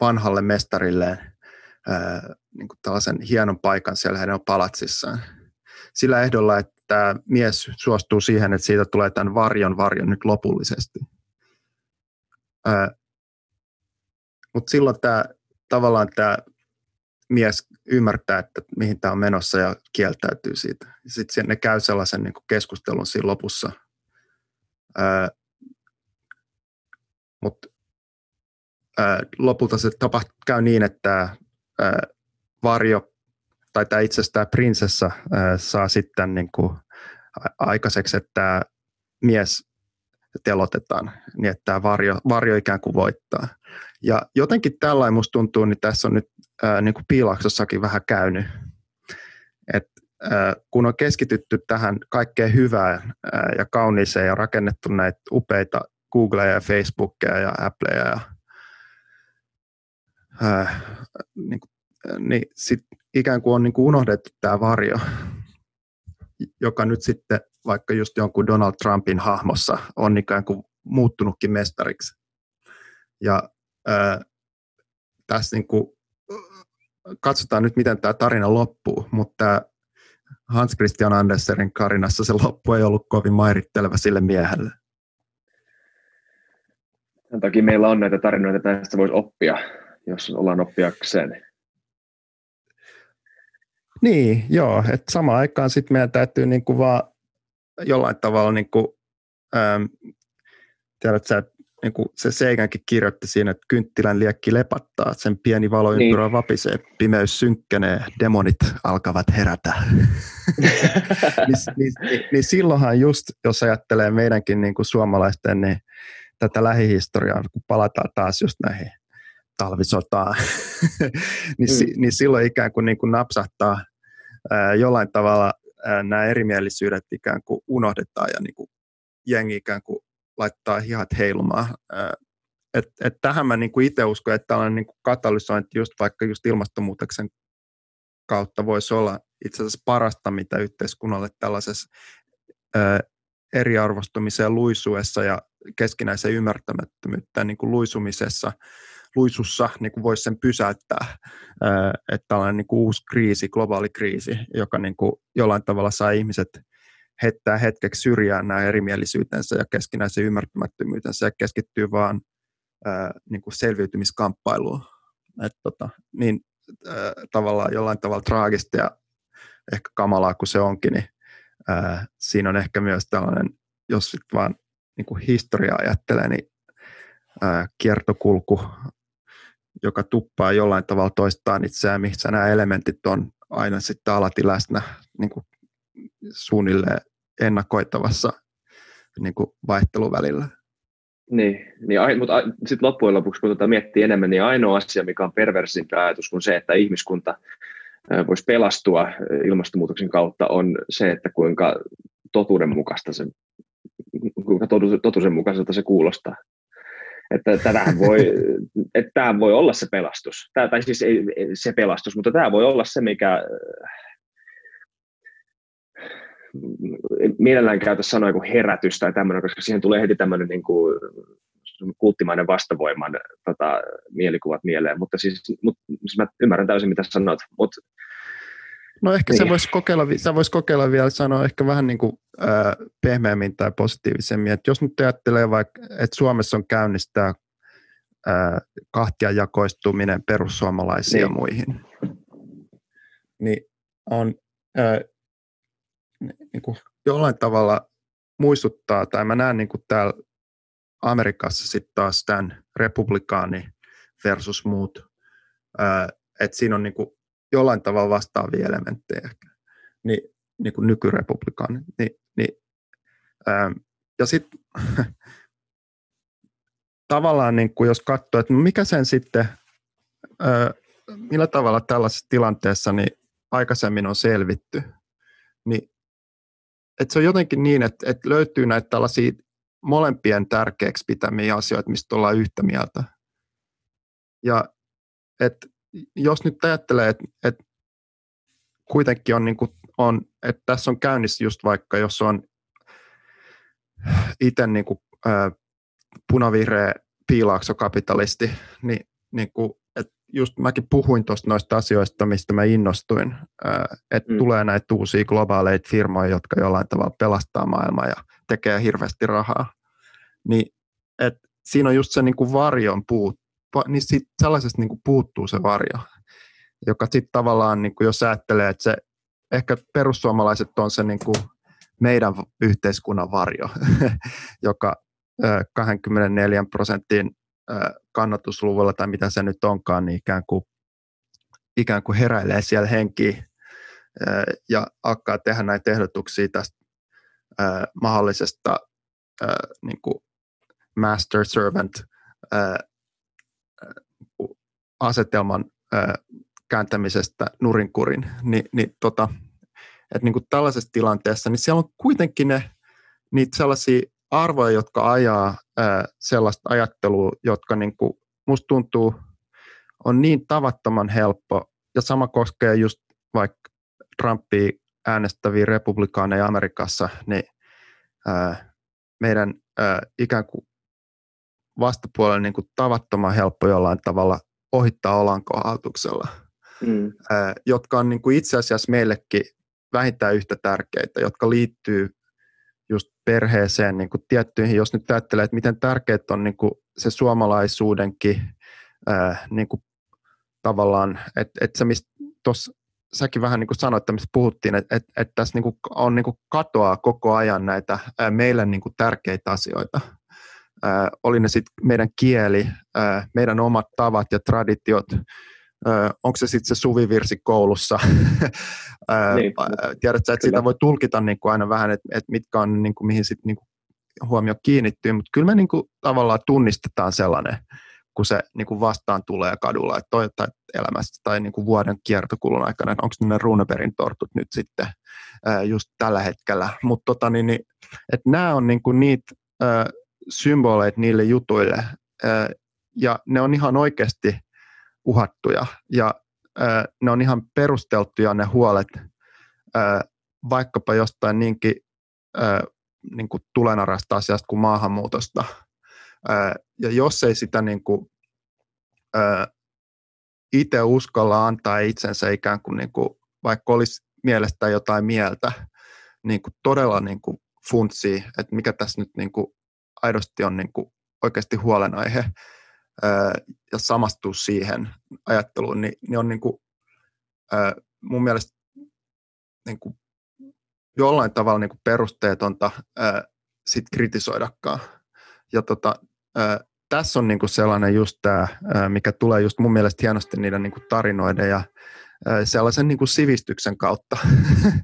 S1: vanhalle mestarilleen niin tällaisen hienon paikan siellä hänen palatsissaan. Sillä ehdolla, että mies suostuu siihen, että siitä tulee tämän varjon varjo nyt lopullisesti. Mutta silloin tämä, tavallaan tämä mies ymmärtää, että mihin tämä on menossa ja kieltäytyy siitä. Sitten ne käy sellaisen niin keskustelun siinä lopussa. Mutta lopulta se tapaht, käy niin, että ää, varjo tai tämä itse asiassa tämä prinsessa saa sitten niin kuin aikaiseksi, että tämä mies telotetaan, niin että tämä varjo, varjo ikään kuin voittaa. Ja jotenkin tällainen musta tuntuu, niin tässä on nyt niin kuin piilaksossakin vähän käynyt. Et, kun on keskitytty tähän kaikkeen hyvään ää, ja kauniiseen ja rakennettu näitä upeita Googleja ja Facebookia ja Appleja ja ää, niin, niin sit ikään kuin on niin kuin unohdettu tämä varjo, joka nyt sitten vaikka just jonkun Donald Trumpin hahmossa on ikään kuin muuttunutkin mestariksi. Ja ää, tässä niin kuin, katsotaan nyt, miten tämä tarina loppuu, mutta Hans Christian Andersenin karinassa se loppu ei ollut kovin mairitteleva sille miehelle.
S2: Sen takia meillä on näitä tarinoita, tästä voisi oppia, jos ollaan oppiakseen.
S1: Niin, joo, että samaan aikaan sitten meidän täytyy niinku vaan jollain tavalla, niinku, ähm, tiedät sä, niin kuin se Seigankin kirjoitti siinä, että kynttilän liekki lepattaa, että sen pieni valoympyrä niin. vapisee, pimeys synkkänee, demonit alkavat herätä. niin, niin, niin, niin silloinhan just, jos ajattelee meidänkin niin kuin suomalaisten, niin tätä lähihistoriaa, kun palataan taas just näihin talvisotaan, niin, mm. si, niin silloin ikään kuin, niin kuin napsahtaa ää, jollain tavalla ää, nämä erimielisyydet ikään kuin unohdetaan ja niin kuin jengi ikään kuin laittaa hihat heilumaan. Et, et tähän mä niin itse uskon, että tällainen niin kuin katalysointi just vaikka just ilmastonmuutoksen kautta voisi olla itse asiassa parasta, mitä yhteiskunnalle tällaisessa ää, eriarvostumiseen luisuessa ja keskinäisen ymmärtämättömyyttä niin kuin luisumisessa, luisussa niin kuin voisi sen pysäyttää, että tällainen niin kuin uusi kriisi, globaali kriisi, joka niin kuin jollain tavalla saa ihmiset heittää hetkeksi syrjään nämä erimielisyytensä ja keskinäisen ymmärtämättömyytensä ja keskittyy vaan niin kuin selviytymiskamppailuun. Et, tota, niin tavallaan jollain tavalla traagista ja ehkä kamalaa kuin se onkin, niin ää, siinä on ehkä myös tällainen, jos sit vaan niin kuin historiaa ajattelee, niin ää, kiertokulku, joka tuppaa jollain tavalla toistaan itseään, missä nämä elementit on aina sitten alati läsnä niin kuin suunnilleen ennakoitavassa niin kuin vaihteluvälillä.
S2: Niin, niin mutta sitten loppujen lopuksi, kun tuota miettii enemmän, niin ainoa asia, mikä on perversin ajatus kuin se, että ihmiskunta voisi pelastua ilmastonmuutoksen kautta, on se, että kuinka totuudenmukaista se, kuinka totuudenmukaiselta se kuulostaa. Että tämähän voi, että tämä voi olla se pelastus. Tämä, tai siis ei se pelastus, mutta tämä voi olla se, mikä mielellään käytä sanoa kuin herätys tai tämmöinen, koska siihen tulee heti tämmöinen niin kuin, kulttimainen vastavoiman tota, mielikuvat mieleen, mutta siis, mut, siis mä ymmärrän täysin, mitä sanot, mutta
S1: No ehkä niin. se voisi kokeilla, sä vois kokeilla vielä sanoa ehkä vähän niin kuin, äh, pehmeämmin tai positiivisemmin, että jos nyt ajattelee vaikka, että Suomessa on käynnistää äh, kahtia jakoistuminen perussuomalaisiin niin. ja muihin, niin on äh, niin kuin jollain tavalla muistuttaa, tai mä näen niin kuin täällä Amerikassa sitten taas tämän republikaani versus muut, että siinä on niin kuin jollain tavalla vastaavia elementtejä ehkä, niin, niin kuin nykyrepublikaani. Niin, niin, ää, ja sitten tavallaan niin kuin jos katsoo, että mikä sen sitten, ää, millä tavalla tällaisessa tilanteessa niin aikaisemmin on selvitty, niin että se on jotenkin niin, että, että löytyy näitä tällaisia molempien tärkeäksi pitämiä asioita, mistä ollaan yhtä mieltä. Ja että jos nyt ajattelee, että, että kuitenkin on, niin kuin, on, että tässä on käynnissä just vaikka, jos on itse niin kuin, ää, punavihreä piilaaksokapitalisti, niin, niin kuin, että just mäkin puhuin tuosta noista asioista, mistä mä innostuin, että mm. tulee näitä uusia globaaleita firmoja, jotka jollain tavalla pelastaa maailmaa ja tekee hirveästi rahaa. Niin, et siinä on just se niin kuin varjon puut, niin sit sellaisesta niin kuin puuttuu se varjo, joka sitten tavallaan, niin kuin jos ajattelee, että se ehkä perussuomalaiset on se niin kuin meidän yhteiskunnan varjo, joka 24 prosentin kannatusluvulla tai mitä se nyt onkaan, niin ikään kuin, ikään kuin heräilee siellä henki ja alkaa tehdä näitä ehdotuksia tästä mahdollisesta niin kuin master servant asetelman kääntämisestä nurinkurin, niin, niin, tota, että niin kuin tällaisessa tilanteessa, niin siellä on kuitenkin ne, niitä sellaisia arvoja, jotka ajaa ää, sellaista ajattelua, jotka niin kuin, musta tuntuu on niin tavattoman helppo, ja sama koskee just vaikka Trumpia äänestäviä republikaaneja Amerikassa, niin ää, meidän ää, ikään kuin vastapuolella niin kuin tavattoman helppo jollain tavalla ohittaa olankohautuksella, mm. jotka on niin kuin itse asiassa meillekin vähintään yhtä tärkeitä, jotka liittyy just perheeseen niin kuin tiettyihin, jos nyt ajattelee, että miten tärkeää on niin kuin se suomalaisuudenkin ää, niin kuin tavallaan, että, että se mistä tuossa säkin vähän niin kuin sanoit, että mistä puhuttiin, että, että, että tässä niin kuin on niin kuin katoaa koko ajan näitä ää, meille niin kuin tärkeitä asioita. Ää, oli ne sitten meidän kieli, ää, meidän omat tavat ja traditiot, onko se sitten se suvivirsi koulussa. niin. Tiedätkö, että sitä voi tulkita niin kuin aina vähän, että, että mitkä on, niin kuin, mihin sitten niin kuin huomio kiinnittyy, mutta kyllä me niin kuin, tavallaan tunnistetaan sellainen, kun se niin kuin vastaan tulee kadulla, että toi, tai elämässä tai niin kuin vuoden kiertokulun aikana, että onko ne Runebergin tortut nyt sitten ää, just tällä hetkellä. Mutta tota, niin, niin, nämä on niin kuin niitä ää, symboleita niille jutuille, ja ne on ihan oikeasti uhattuja ja ne on ihan perusteltuja ne huolet vaikkapa jostain niinkin niin kuin tulenarasta asiasta kuin maahanmuutosta. Ja jos ei sitä niin kuin, itse uskalla antaa itsensä ikään kuin, niin kuin vaikka olisi mielestä jotain mieltä, niin kuin todella niin kuin funtsii, että mikä tässä nyt niin kuin aidosti on niin kuin oikeasti huolenaihe, ja samastua siihen ajatteluun, niin, niin on niin kuin, mun mielestä niin kuin jollain tavalla niin kuin perusteetonta sit kritisoidakaan. Ja tota, tässä on niin kuin sellainen just tämä, mikä tulee just mun mielestä hienosti niiden niin kuin tarinoiden ja sellaisen niin kuin sivistyksen kautta.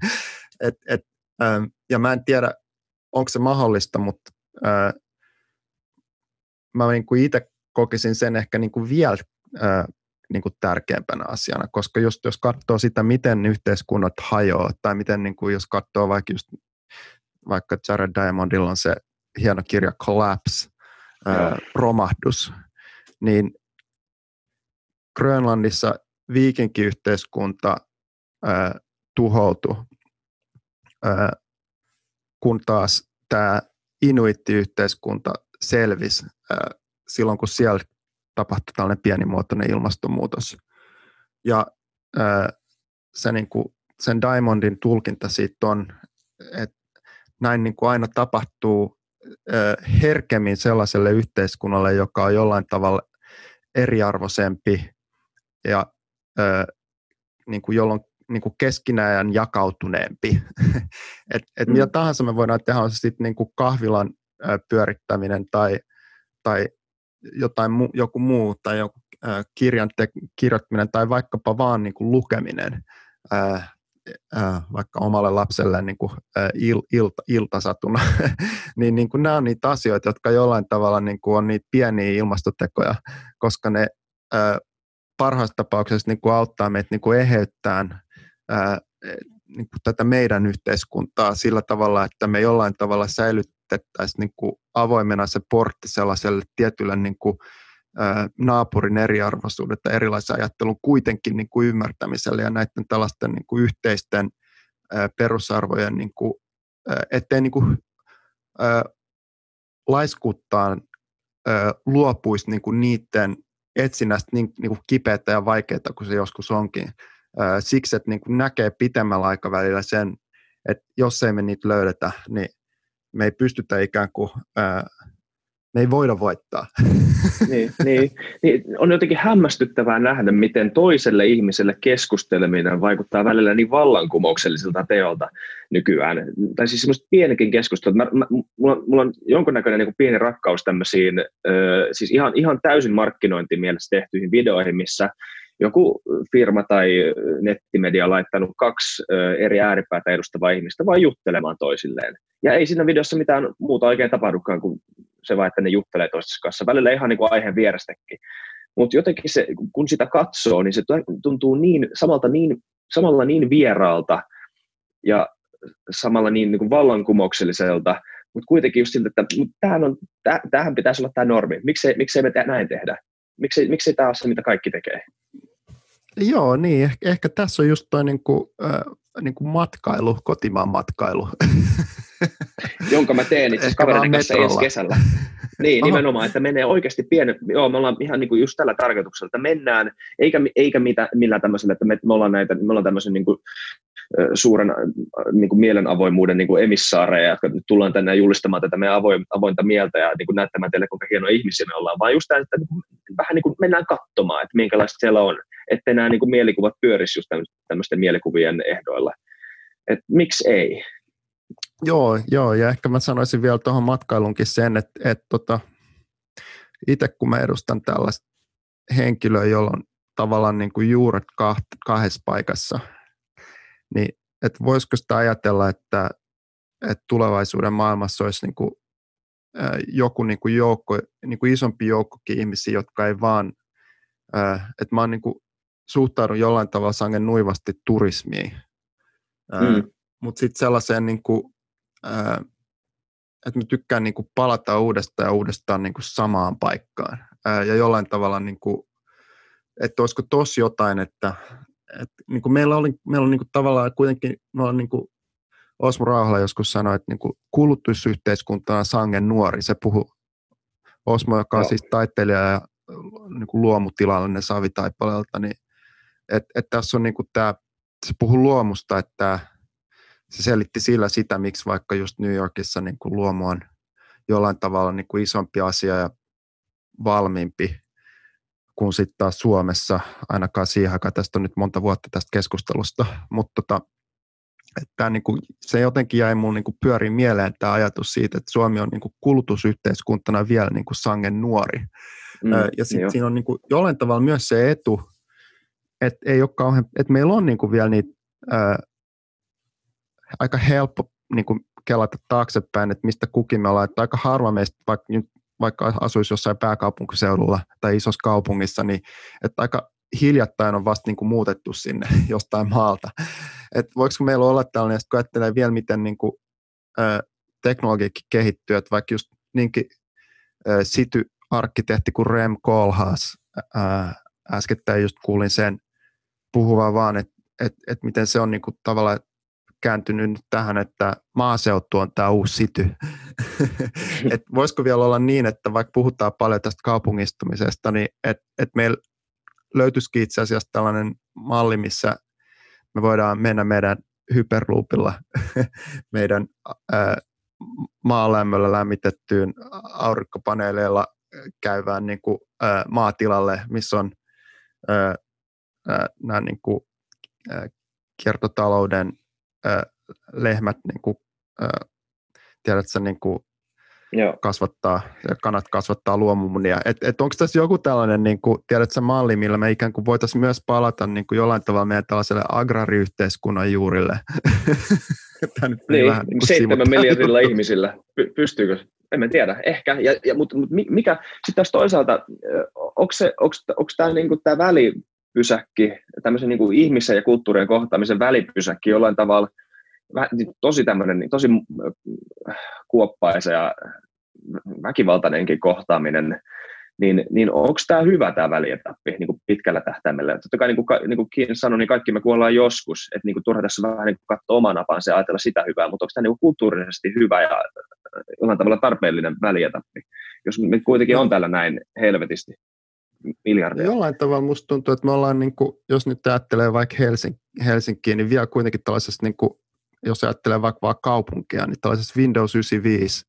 S1: et, et, ja mä en tiedä, onko se mahdollista, mutta mä niin kuin itse kokisin sen ehkä niin kuin vielä ää, niin kuin tärkeämpänä asiana, koska just jos katsoo sitä, miten yhteiskunnat hajoaa, tai miten niin kuin jos katsoo vaikka, just, vaikka Jared Diamondilla on se hieno kirja Collapse, ää, romahdus, niin Grönlannissa viikinkiyhteiskunta ää, tuhoutui, ää, kun taas tämä inuittiyhteiskunta selvisi silloin, kun siellä tapahtui tällainen pienimuotoinen ilmastonmuutos. Ja se niin kuin, sen Diamondin tulkinta siitä on, että näin niin kuin aina tapahtuu herkemmin sellaiselle yhteiskunnalle, joka on jollain tavalla eriarvoisempi ja niin kuin jolloin niin kuin keskinäjän jakautuneempi. et, et mm. Mitä tahansa me voidaan tehdä, on se sitten niin kuin kahvilan pyörittäminen tai, tai jotain mu, joku muu tai joku ää, kirjan te, kirjoittaminen tai vaikkapa vaan niin kuin lukeminen ää, ää, vaikka omalle lapselle niin kuin, ää, il, ilta, iltasatuna, niin, niin kuin nämä on niitä asioita, jotka jollain tavalla niin kuin on niitä pieniä ilmastotekoja, koska ne ää, parhaassa tapauksessa niin kuin auttaa meitä niin kuin eheyttämään ää, niin kuin tätä meidän yhteiskuntaa sillä tavalla, että me jollain tavalla säilytettäisiin niin kuin avoimena se portti sellaiselle tietylle niin kuin, ää, naapurin eriarvoisuuden tai erilaisen ajattelun kuitenkin niin kuin ymmärtämiselle ja näiden tällaisten niin kuin yhteisten ää, perusarvojen, niin kuin, ää, ettei niin kuin, ää, laiskuttaan ää, luopuisi niin kuin niiden etsinnästä niin, niin kuin kipeätä ja vaikeaa kuin se joskus onkin. Siksi, että niin kuin näkee pitemmällä aikavälillä sen, että jos ei me niitä löydetä, niin me ei pystytä ikään kuin, ää, me ei voida voittaa.
S2: Niin, niin, niin, on jotenkin hämmästyttävää nähdä, miten toiselle ihmiselle keskusteleminen vaikuttaa välillä niin vallankumoukselliselta teolta nykyään. Tai siis semmoista pienikin keskustelu. Mä, mä, mulla, mulla on jonkunnäköinen niin pieni rakkaus tämmöisiin, ö, siis ihan, ihan täysin markkinointimielessä tehtyihin videoihin, missä joku firma tai nettimedia laittanut kaksi eri ääripäätä edustavaa ihmistä vain juttelemaan toisilleen. Ja ei siinä videossa mitään muuta oikein tapahdukaan kuin se vaan, että ne juttelee toistensa kanssa. Välillä ihan niin kuin aiheen vierestäkin. Mutta jotenkin se, kun sitä katsoo, niin se tuntuu niin, samalta niin, samalla niin vieraalta ja samalla niin, niin kuin vallankumoukselliselta, mutta kuitenkin just siltä, että tämähän, on, tämähän pitäisi olla tämä normi. Miksei, miksei me te, näin tehdä? Miksei, miksei tämä ole se, mitä kaikki tekee?
S1: Joo, niin. Ehkä, ehkä tässä on just toi niinku, äh, niinku matkailu, kotimaan matkailu.
S2: Jonka mä teen itse kavereiden kanssa ensi kesällä. Niin, Aha. nimenomaan, että menee oikeasti pienen, joo, me ollaan ihan niinku just tällä tarkoituksella, että mennään, eikä, eikä mitä, millään tämmöisellä, että me, me ollaan näitä, me ollaan tämmöisen niinku, suuren niin kuin mielenavoimuuden niin kuin emissaareja, jotka nyt tullaan tänne julistamaan tätä meidän avoin, avointa mieltä ja niin kuin näyttämään teille, kuinka hienoja ihmisiä me ollaan, vaan just tämä, että niin kuin, vähän niin kuin mennään katsomaan, että minkälaista siellä on, että nämä niin mielikuvat pyörisi just tämmöisten mielikuvien ehdoilla. Että miksi ei?
S1: Joo, joo, ja ehkä mä sanoisin vielä tuohon matkailunkin sen, että, että tota, itse kun mä edustan tällaista henkilöä, jolla on tavallaan niin kuin juuret kahdessa paikassa, niin että voisiko sitä ajatella, että, että tulevaisuuden maailmassa olisi niin kuin, äh, joku niin kuin joukko, niin kuin isompi joukkokin ihmisiä, jotka ei vaan, äh, että mä oon niin kuin, suhtaudun jollain tavalla sangen nuivasti turismiin, mm. mutta sitten sellaiseen, niin kuin, että mä tykkään niin kuin palata uudestaan ja uudestaan niin kuin samaan paikkaan äh, ja jollain tavalla niin kuin, että olisiko tosi jotain, että et, niin kuin meillä oli, meillä oli niin kuin tavallaan kuitenkin, me ollaan niin kuin Osmo Rauhala joskus sanoi, että niin kuin kulutusyhteiskunta on sangen nuori. Se puhuu Osmo, joka on Joo. siis taiteilija ja niin kuin luomutilallinen Savitaipaleelta, niin että et tässä on niin kuin tämä, se puhuu luomusta, että se selitti sillä sitä, miksi vaikka just New Yorkissa niin kuin luomu on jollain tavalla niin kuin isompi asia ja valmiimpi kuin sitten taas Suomessa, ainakaan siihen aikaan, tästä on nyt monta vuotta tästä keskustelusta, mutta tota, että niin kuin, se jotenkin jäi mun niin pyöriin mieleen tämä ajatus siitä, että Suomi on niin kuin kulutusyhteiskuntana vielä niin kuin sangen nuori. Mm, ja sitten siinä on niin kuin jollain tavalla myös se etu, että, ei ole kauhean, että meillä on niin kuin vielä niitä ää, aika helppo niin kuin kelata taaksepäin, että mistä kukin me ollaan, että aika harva meistä vaikka vaikka asuisi jossain pääkaupunkiseudulla tai isossa kaupungissa, niin että aika hiljattain on vasta niin kuin muutettu sinne jostain maalta. Et voiko meillä olla tällainen, kun ajattelee vielä, miten niin kuin, ä, teknologiakin kehittyy, että vaikka just niinkin ä, City-arkkitehti kuin Rem Koolhaas, äskettäin just kuulin sen puhuvan vaan, että et, et miten se on niin kuin tavallaan kääntynyt nyt tähän, että maaseutu on tämä uusi sity. et voisiko vielä olla niin, että vaikka puhutaan paljon tästä kaupungistumisesta, niin että et meillä löytyisikin itse asiassa tällainen malli, missä me voidaan mennä meidän hyperloopilla meidän ää, maalämmöllä lämmitettyyn aurinkopaneeleilla käyvään niin kuin, ää, maatilalle, missä on ää, nämä niin kuin, kiertotalouden lehmät, niin kuin, tiedätkö, niin kuin, Joo. kasvattaa, kanat kasvattaa luomumunia. Et, et onko tässä joku tällainen, niin kuin, tiedätkö, malli, millä me ikään kuin voitaisiin myös palata niin kuin jollain tavalla meidän tällaiselle agrariyhteiskunnan juurille?
S2: Tämä nyt niin, vähän niin seitsemän miljardilla ihmisillä. Py- pystyykö? En mä tiedä, ehkä. Ja, ja, mutta, mutta mikä, sitten taas toisaalta, onko, tämä, niin kuin, tämä välipysäkki, tämmöisen niin kuin ihmisen ja kulttuurien kohtaamisen välipysäkki jollain tavalla – niin tosi tämmöinen, niin tosi äh, kuoppaisa ja väkivaltainenkin kohtaaminen, niin, niin onko tämä hyvä tämä välietappi niin kuin pitkällä tähtäimellä? Totta kai niin kuin, niin kuin Kiin sanoi, niin kaikki me kuollaan joskus, että niin kuin turha tässä vähän niin kuin katsoa oman apansa ja ajatella sitä hyvää, mutta onko tämä niin kulttuurisesti hyvä ja äh, jollain tavalla tarpeellinen välietappi, jos me kuitenkin on täällä näin helvetisti miljardeja.
S1: Jollain tavalla musta tuntuu, että me ollaan, niin kuin, jos nyt ajattelee vaikka Helsing- Helsinkiä, niin vielä kuitenkin tällaisessa niin kuin jos ajattelee vaikka vaan kaupunkia, niin tällaisessa Windows 95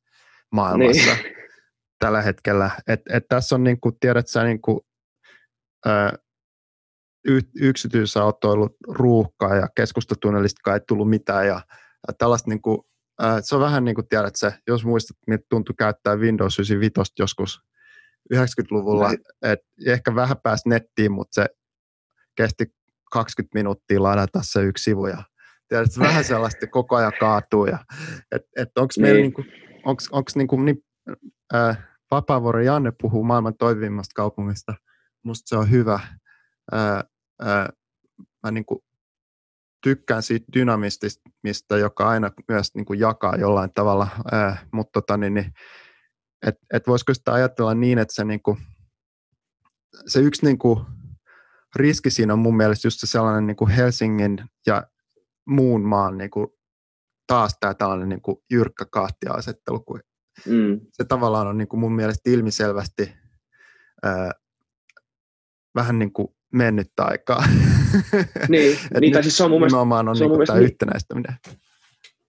S1: maailmassa niin. tällä hetkellä. Et, et tässä on, niin kuin, tiedät sä, niin kuin, ö, yksityisautoilu ruuhkaa ja keskustatunnelista ei tullut mitään ja, ja tällaista niin kuin, se on vähän niin kuin tiedät sä, jos muistat, miltä tuntui käyttää Windows 95 joskus 90-luvulla, että ehkä vähän pääsi nettiin, mutta se kesti 20 minuuttia ladata se yksi sivu ja Tiedätkö, vähän sellaista koko ajan kaatuu. Ja, et, et onko meillä niin. niinku, onks, onks niinku, niin, äh, Vapaavuori Janne puhuu maailman toimivimmasta kaupungista. Musta se on hyvä. Äh, äh, mä niinku tykkään siitä dynamistista, joka aina myös niinku jakaa jollain tavalla, äh, mutta tota, niin, niin, et, et voisiko sitä ajatella niin, että se, niinku, se yksi niinku, riski siinä on mun mielestä just se sellainen niin kuin Helsingin ja muun maan niin kuin, taas tämä tällainen niin kuin, jyrkkä kahtia-asettelu, kun mm. se tavallaan on niin kuin mun mielestä ilmiselvästi ää, vähän niin kuin mennyttä aikaa.
S2: Niin, niin tai siis se on mun mielestä...
S1: on, se on niin tämä niin, yhtenäistäminen.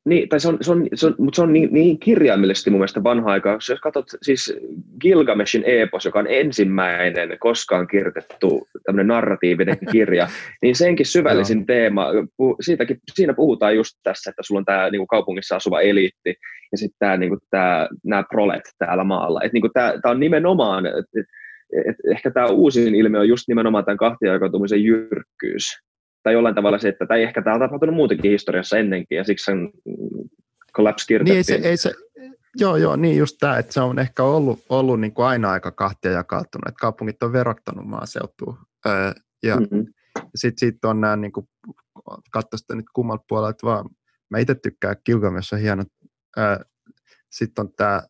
S2: Niin, tai se on, se on, se on, mutta se on niin, niin kirjaimellisesti mun mielestä vanha aika. Jos katsot siis Gilgameshin epos, joka on ensimmäinen koskaan kirjoitettu tämmöinen narratiivinen kirja, niin senkin syvällisin teema, siitäkin, siinä puhutaan just tässä, että sulla on tämä niin kaupungissa asuva eliitti ja sitten tämä, niin tämä, nämä prolet täällä maalla. Et, niin tämä, tämä on nimenomaan, et, et, ehkä tämä uusin ilmiö on just nimenomaan tämän kahtiajakautumisen jyrkkyys tai jollain tavalla se, että tai ehkä tämä on tapahtunut muutenkin historiassa ennenkin, ja siksi sen collapse kirjoitettiin.
S1: Niin, ei se, ei se, joo, joo, niin just tämä, että se on ehkä ollut, ollut niin kuin aina aika kahtia jakautunut, että kaupungit on verottanut maaseutua, öö, ja mm-hmm. sitten sit on nämä, niin kuin, katso sitä nyt kummalta puolelta vaan, mä itse tykkään Gilgamesh on hieno, öö, sitten on tämä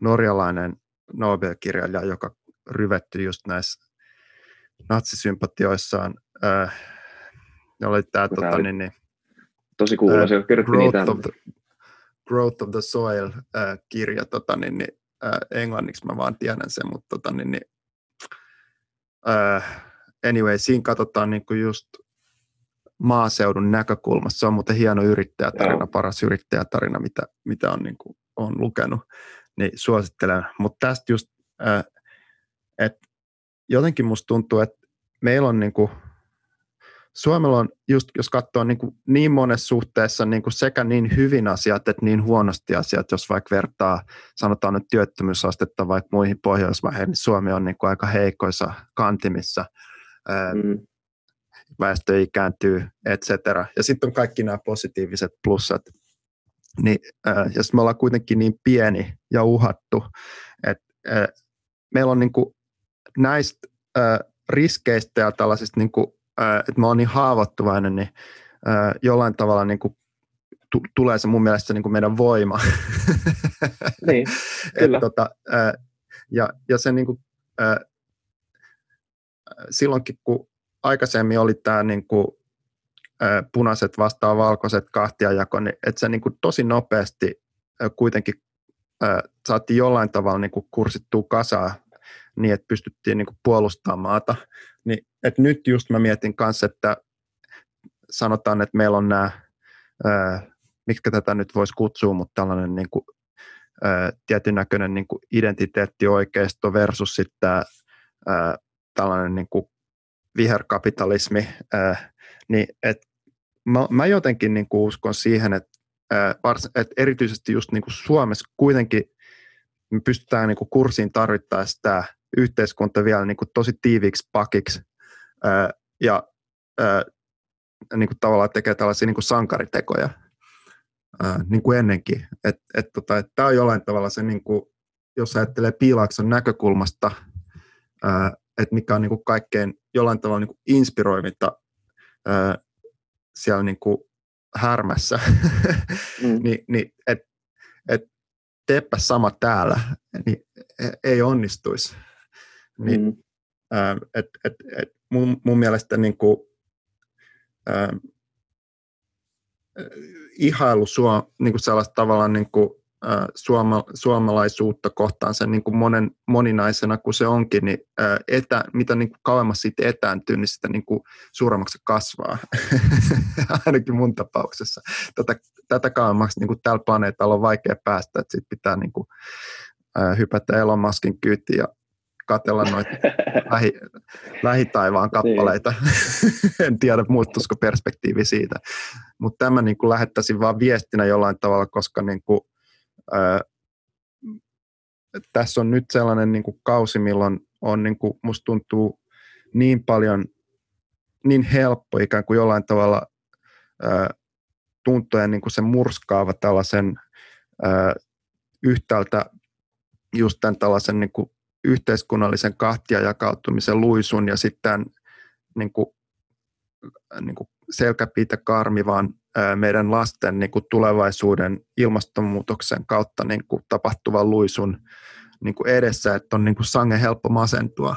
S1: norjalainen Nobel-kirjailija, joka ryvetty just näissä natsisympatioissaan, öö, oli tämä tota, niin, niin,
S2: tosi kuuloa, se
S1: growth niitä. Of the, growth of the Soil-kirja, tota, niin, niin, äh, englanniksi mä vaan tiedän sen, mutta tota, niin, niin, äh, anyway, siinä katsotaan niin kuin just maaseudun näkökulmasta. Se on muuten hieno yrittäjätarina, Joo. paras yrittäjätarina, mitä, mitä on, niin kuin, on lukenut, niin suosittelen. Mutta tästä just, äh, että jotenkin musta tuntuu, että meillä on niin kuin, Suomella on, just jos katsoo niin, kuin niin monessa suhteessa niin kuin sekä niin hyvin asiat että niin huonosti asiat, jos vaikka vertaa, sanotaan nyt työttömyysastetta vaikka muihin Pohjoismaihin, niin Suomi on niin kuin aika heikoissa kantimissa. Mm. Väestö ikääntyy, et cetera. Ja sitten on kaikki nämä positiiviset plussat. Niin, ja me ollaan kuitenkin niin pieni ja uhattu, että meillä on niin kuin näistä riskeistä ja tällaisista, niin kuin, että mä oon niin haavoittuvainen, niin jollain tavalla niin kuin t- tulee se mun mielestä niin kuin meidän voima.
S2: Niin, kyllä.
S1: Et, tota, ja, ja se niin kuin, silloinkin, kun aikaisemmin oli tämä niin kuin, punaiset vastaan valkoiset kahtiajako, niin että se niin kuin tosi nopeasti kuitenkin saatiin jollain tavalla niin kuin kursittua kasaan niin, että pystyttiin niin kuin puolustamaan maata. Että nyt just mä mietin kanssa, että sanotaan, että meillä on nämä, mitkä tätä nyt voisi kutsua, mutta tällainen niin kuin, tietyn näköinen niin kuin identiteettioikeisto versus sitten tällainen niin kuin viherkapitalismi, niin et mä, mä jotenkin niin kuin uskon siihen, että, että erityisesti just niin kuin Suomessa kuitenkin me pystytään niin kuin kurssiin tarvittaessa tämä yhteiskunta vielä niin kuin tosi tiiviiksi pakiksi ja niin kuin tavallaan tekee tällaisia niin kuin sankaritekoja niin kuin ennenkin. Et, et, tota, et tämä on jollain tavalla se, niin kuin, jos ajattelee Piilaakson näkökulmasta, että mikä on niin kuin kaikkein jollain tavalla niin kuin inspiroivinta siellä niin kuin härmässä, mm. niin, niin että et, teepä sama täällä, niin e, ei onnistuisi. Niin, mm. et, et, et mun, mun mielestä niin kuin, ää, ihailu suo, niin kuin sellaista tavalla niin kuin, suoma, suomalaisuutta kohtaan sen niin kuin monen, moninaisena kuin se onkin, niin etä, mitä niin kuin kauemmas siitä etääntyy, niin sitä niin kuin suuremmaksi kasvaa. Ainakin mun tapauksessa. Tätä, tätä kauemmaksi niin kuin tällä planeetalla on vaikea päästä, että sitten pitää niin kuin, hypätä Elon Muskin kyytiin ja katella noita lähi, lähitaivaan kappaleita. en tiedä, muuttuisiko perspektiivi siitä. Mutta tämä niin kuin lähettäisin vaan viestinä jollain tavalla, koska niin kuin, ää, tässä on nyt sellainen niin kuin kausi, milloin on, niin kuin, musta tuntuu niin paljon, niin helppo ikään kuin jollain tavalla ää, tuntua niin kuin se murskaava tällaisen ää, yhtäältä just tämän tällaisen niin kuin yhteiskunnallisen kahtia jakautumisen luisun ja sitten niin kuin, niin kuin selkäpiitä karmivan meidän lasten niin kuin tulevaisuuden ilmastonmuutoksen kautta niin kuin tapahtuvan luisun niin kuin edessä, että on niin kuin sangen helppo masentua.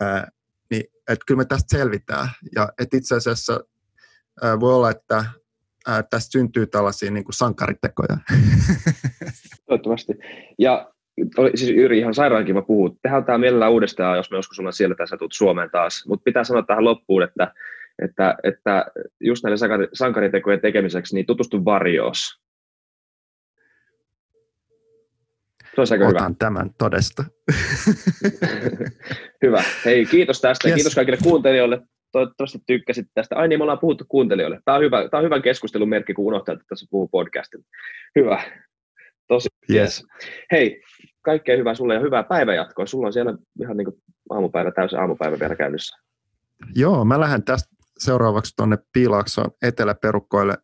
S1: Ää, niin, että kyllä me tästä selvitään. Ja että itse asiassa ää, voi olla, että ää, tästä syntyy tällaisia niin kuin sankaritekoja.
S2: Toivottavasti. Ja oli, siis Yri ihan sairaan kiva puhua. Tehdään tämä mielellään uudestaan, jos me joskus ollaan siellä tässä tulet Suomeen taas. Mutta pitää sanoa tähän loppuun, että, että, että just näiden sankaritekojen tekemiseksi niin tutustu Varjoos.
S1: Se olisi aika Otan hyvä. tämän todesta.
S2: hyvä. Hei, kiitos tästä. Yes. Kiitos kaikille kuuntelijoille. Toivottavasti tykkäsit tästä. Ai niin, me ollaan puhuttu kuuntelijoille. Tämä on hyvä, tämä on hyvän keskustelun merkki, kun unohtaa, että tässä puhuu podcastin. Hyvä. Tosi
S1: yes.
S2: Hei, kaikkea hyvää sulle ja hyvää päivänjatkoa. Sulla on siellä ihan niin aamupäivä, täysin aamupäivä vielä käynnissä.
S1: Joo, mä lähden tästä seuraavaksi tuonne Piilaakson eteläperukkoille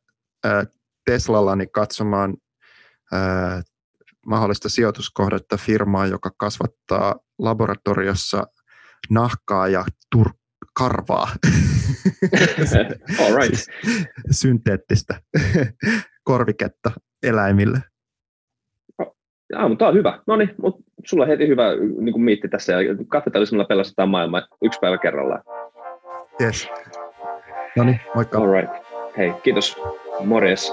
S1: äh, Teslallani katsomaan äh, mahdollista sijoituskohdetta firmaa, joka kasvattaa laboratoriossa nahkaa ja tur- karvaa.
S2: All right.
S1: Synteettistä korviketta eläimille.
S2: Mutta tämä on hyvä. No niin, mutta sulla on heti hyvä niin kuin miitti tässä ja kapitalismilla pelastetaan maailma yksi päivä kerrallaan.
S1: Yes. No niin, moikka.
S2: All right. Hei, kiitos. Morjes.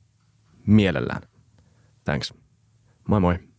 S4: mielellään. Thanks. Moi moi.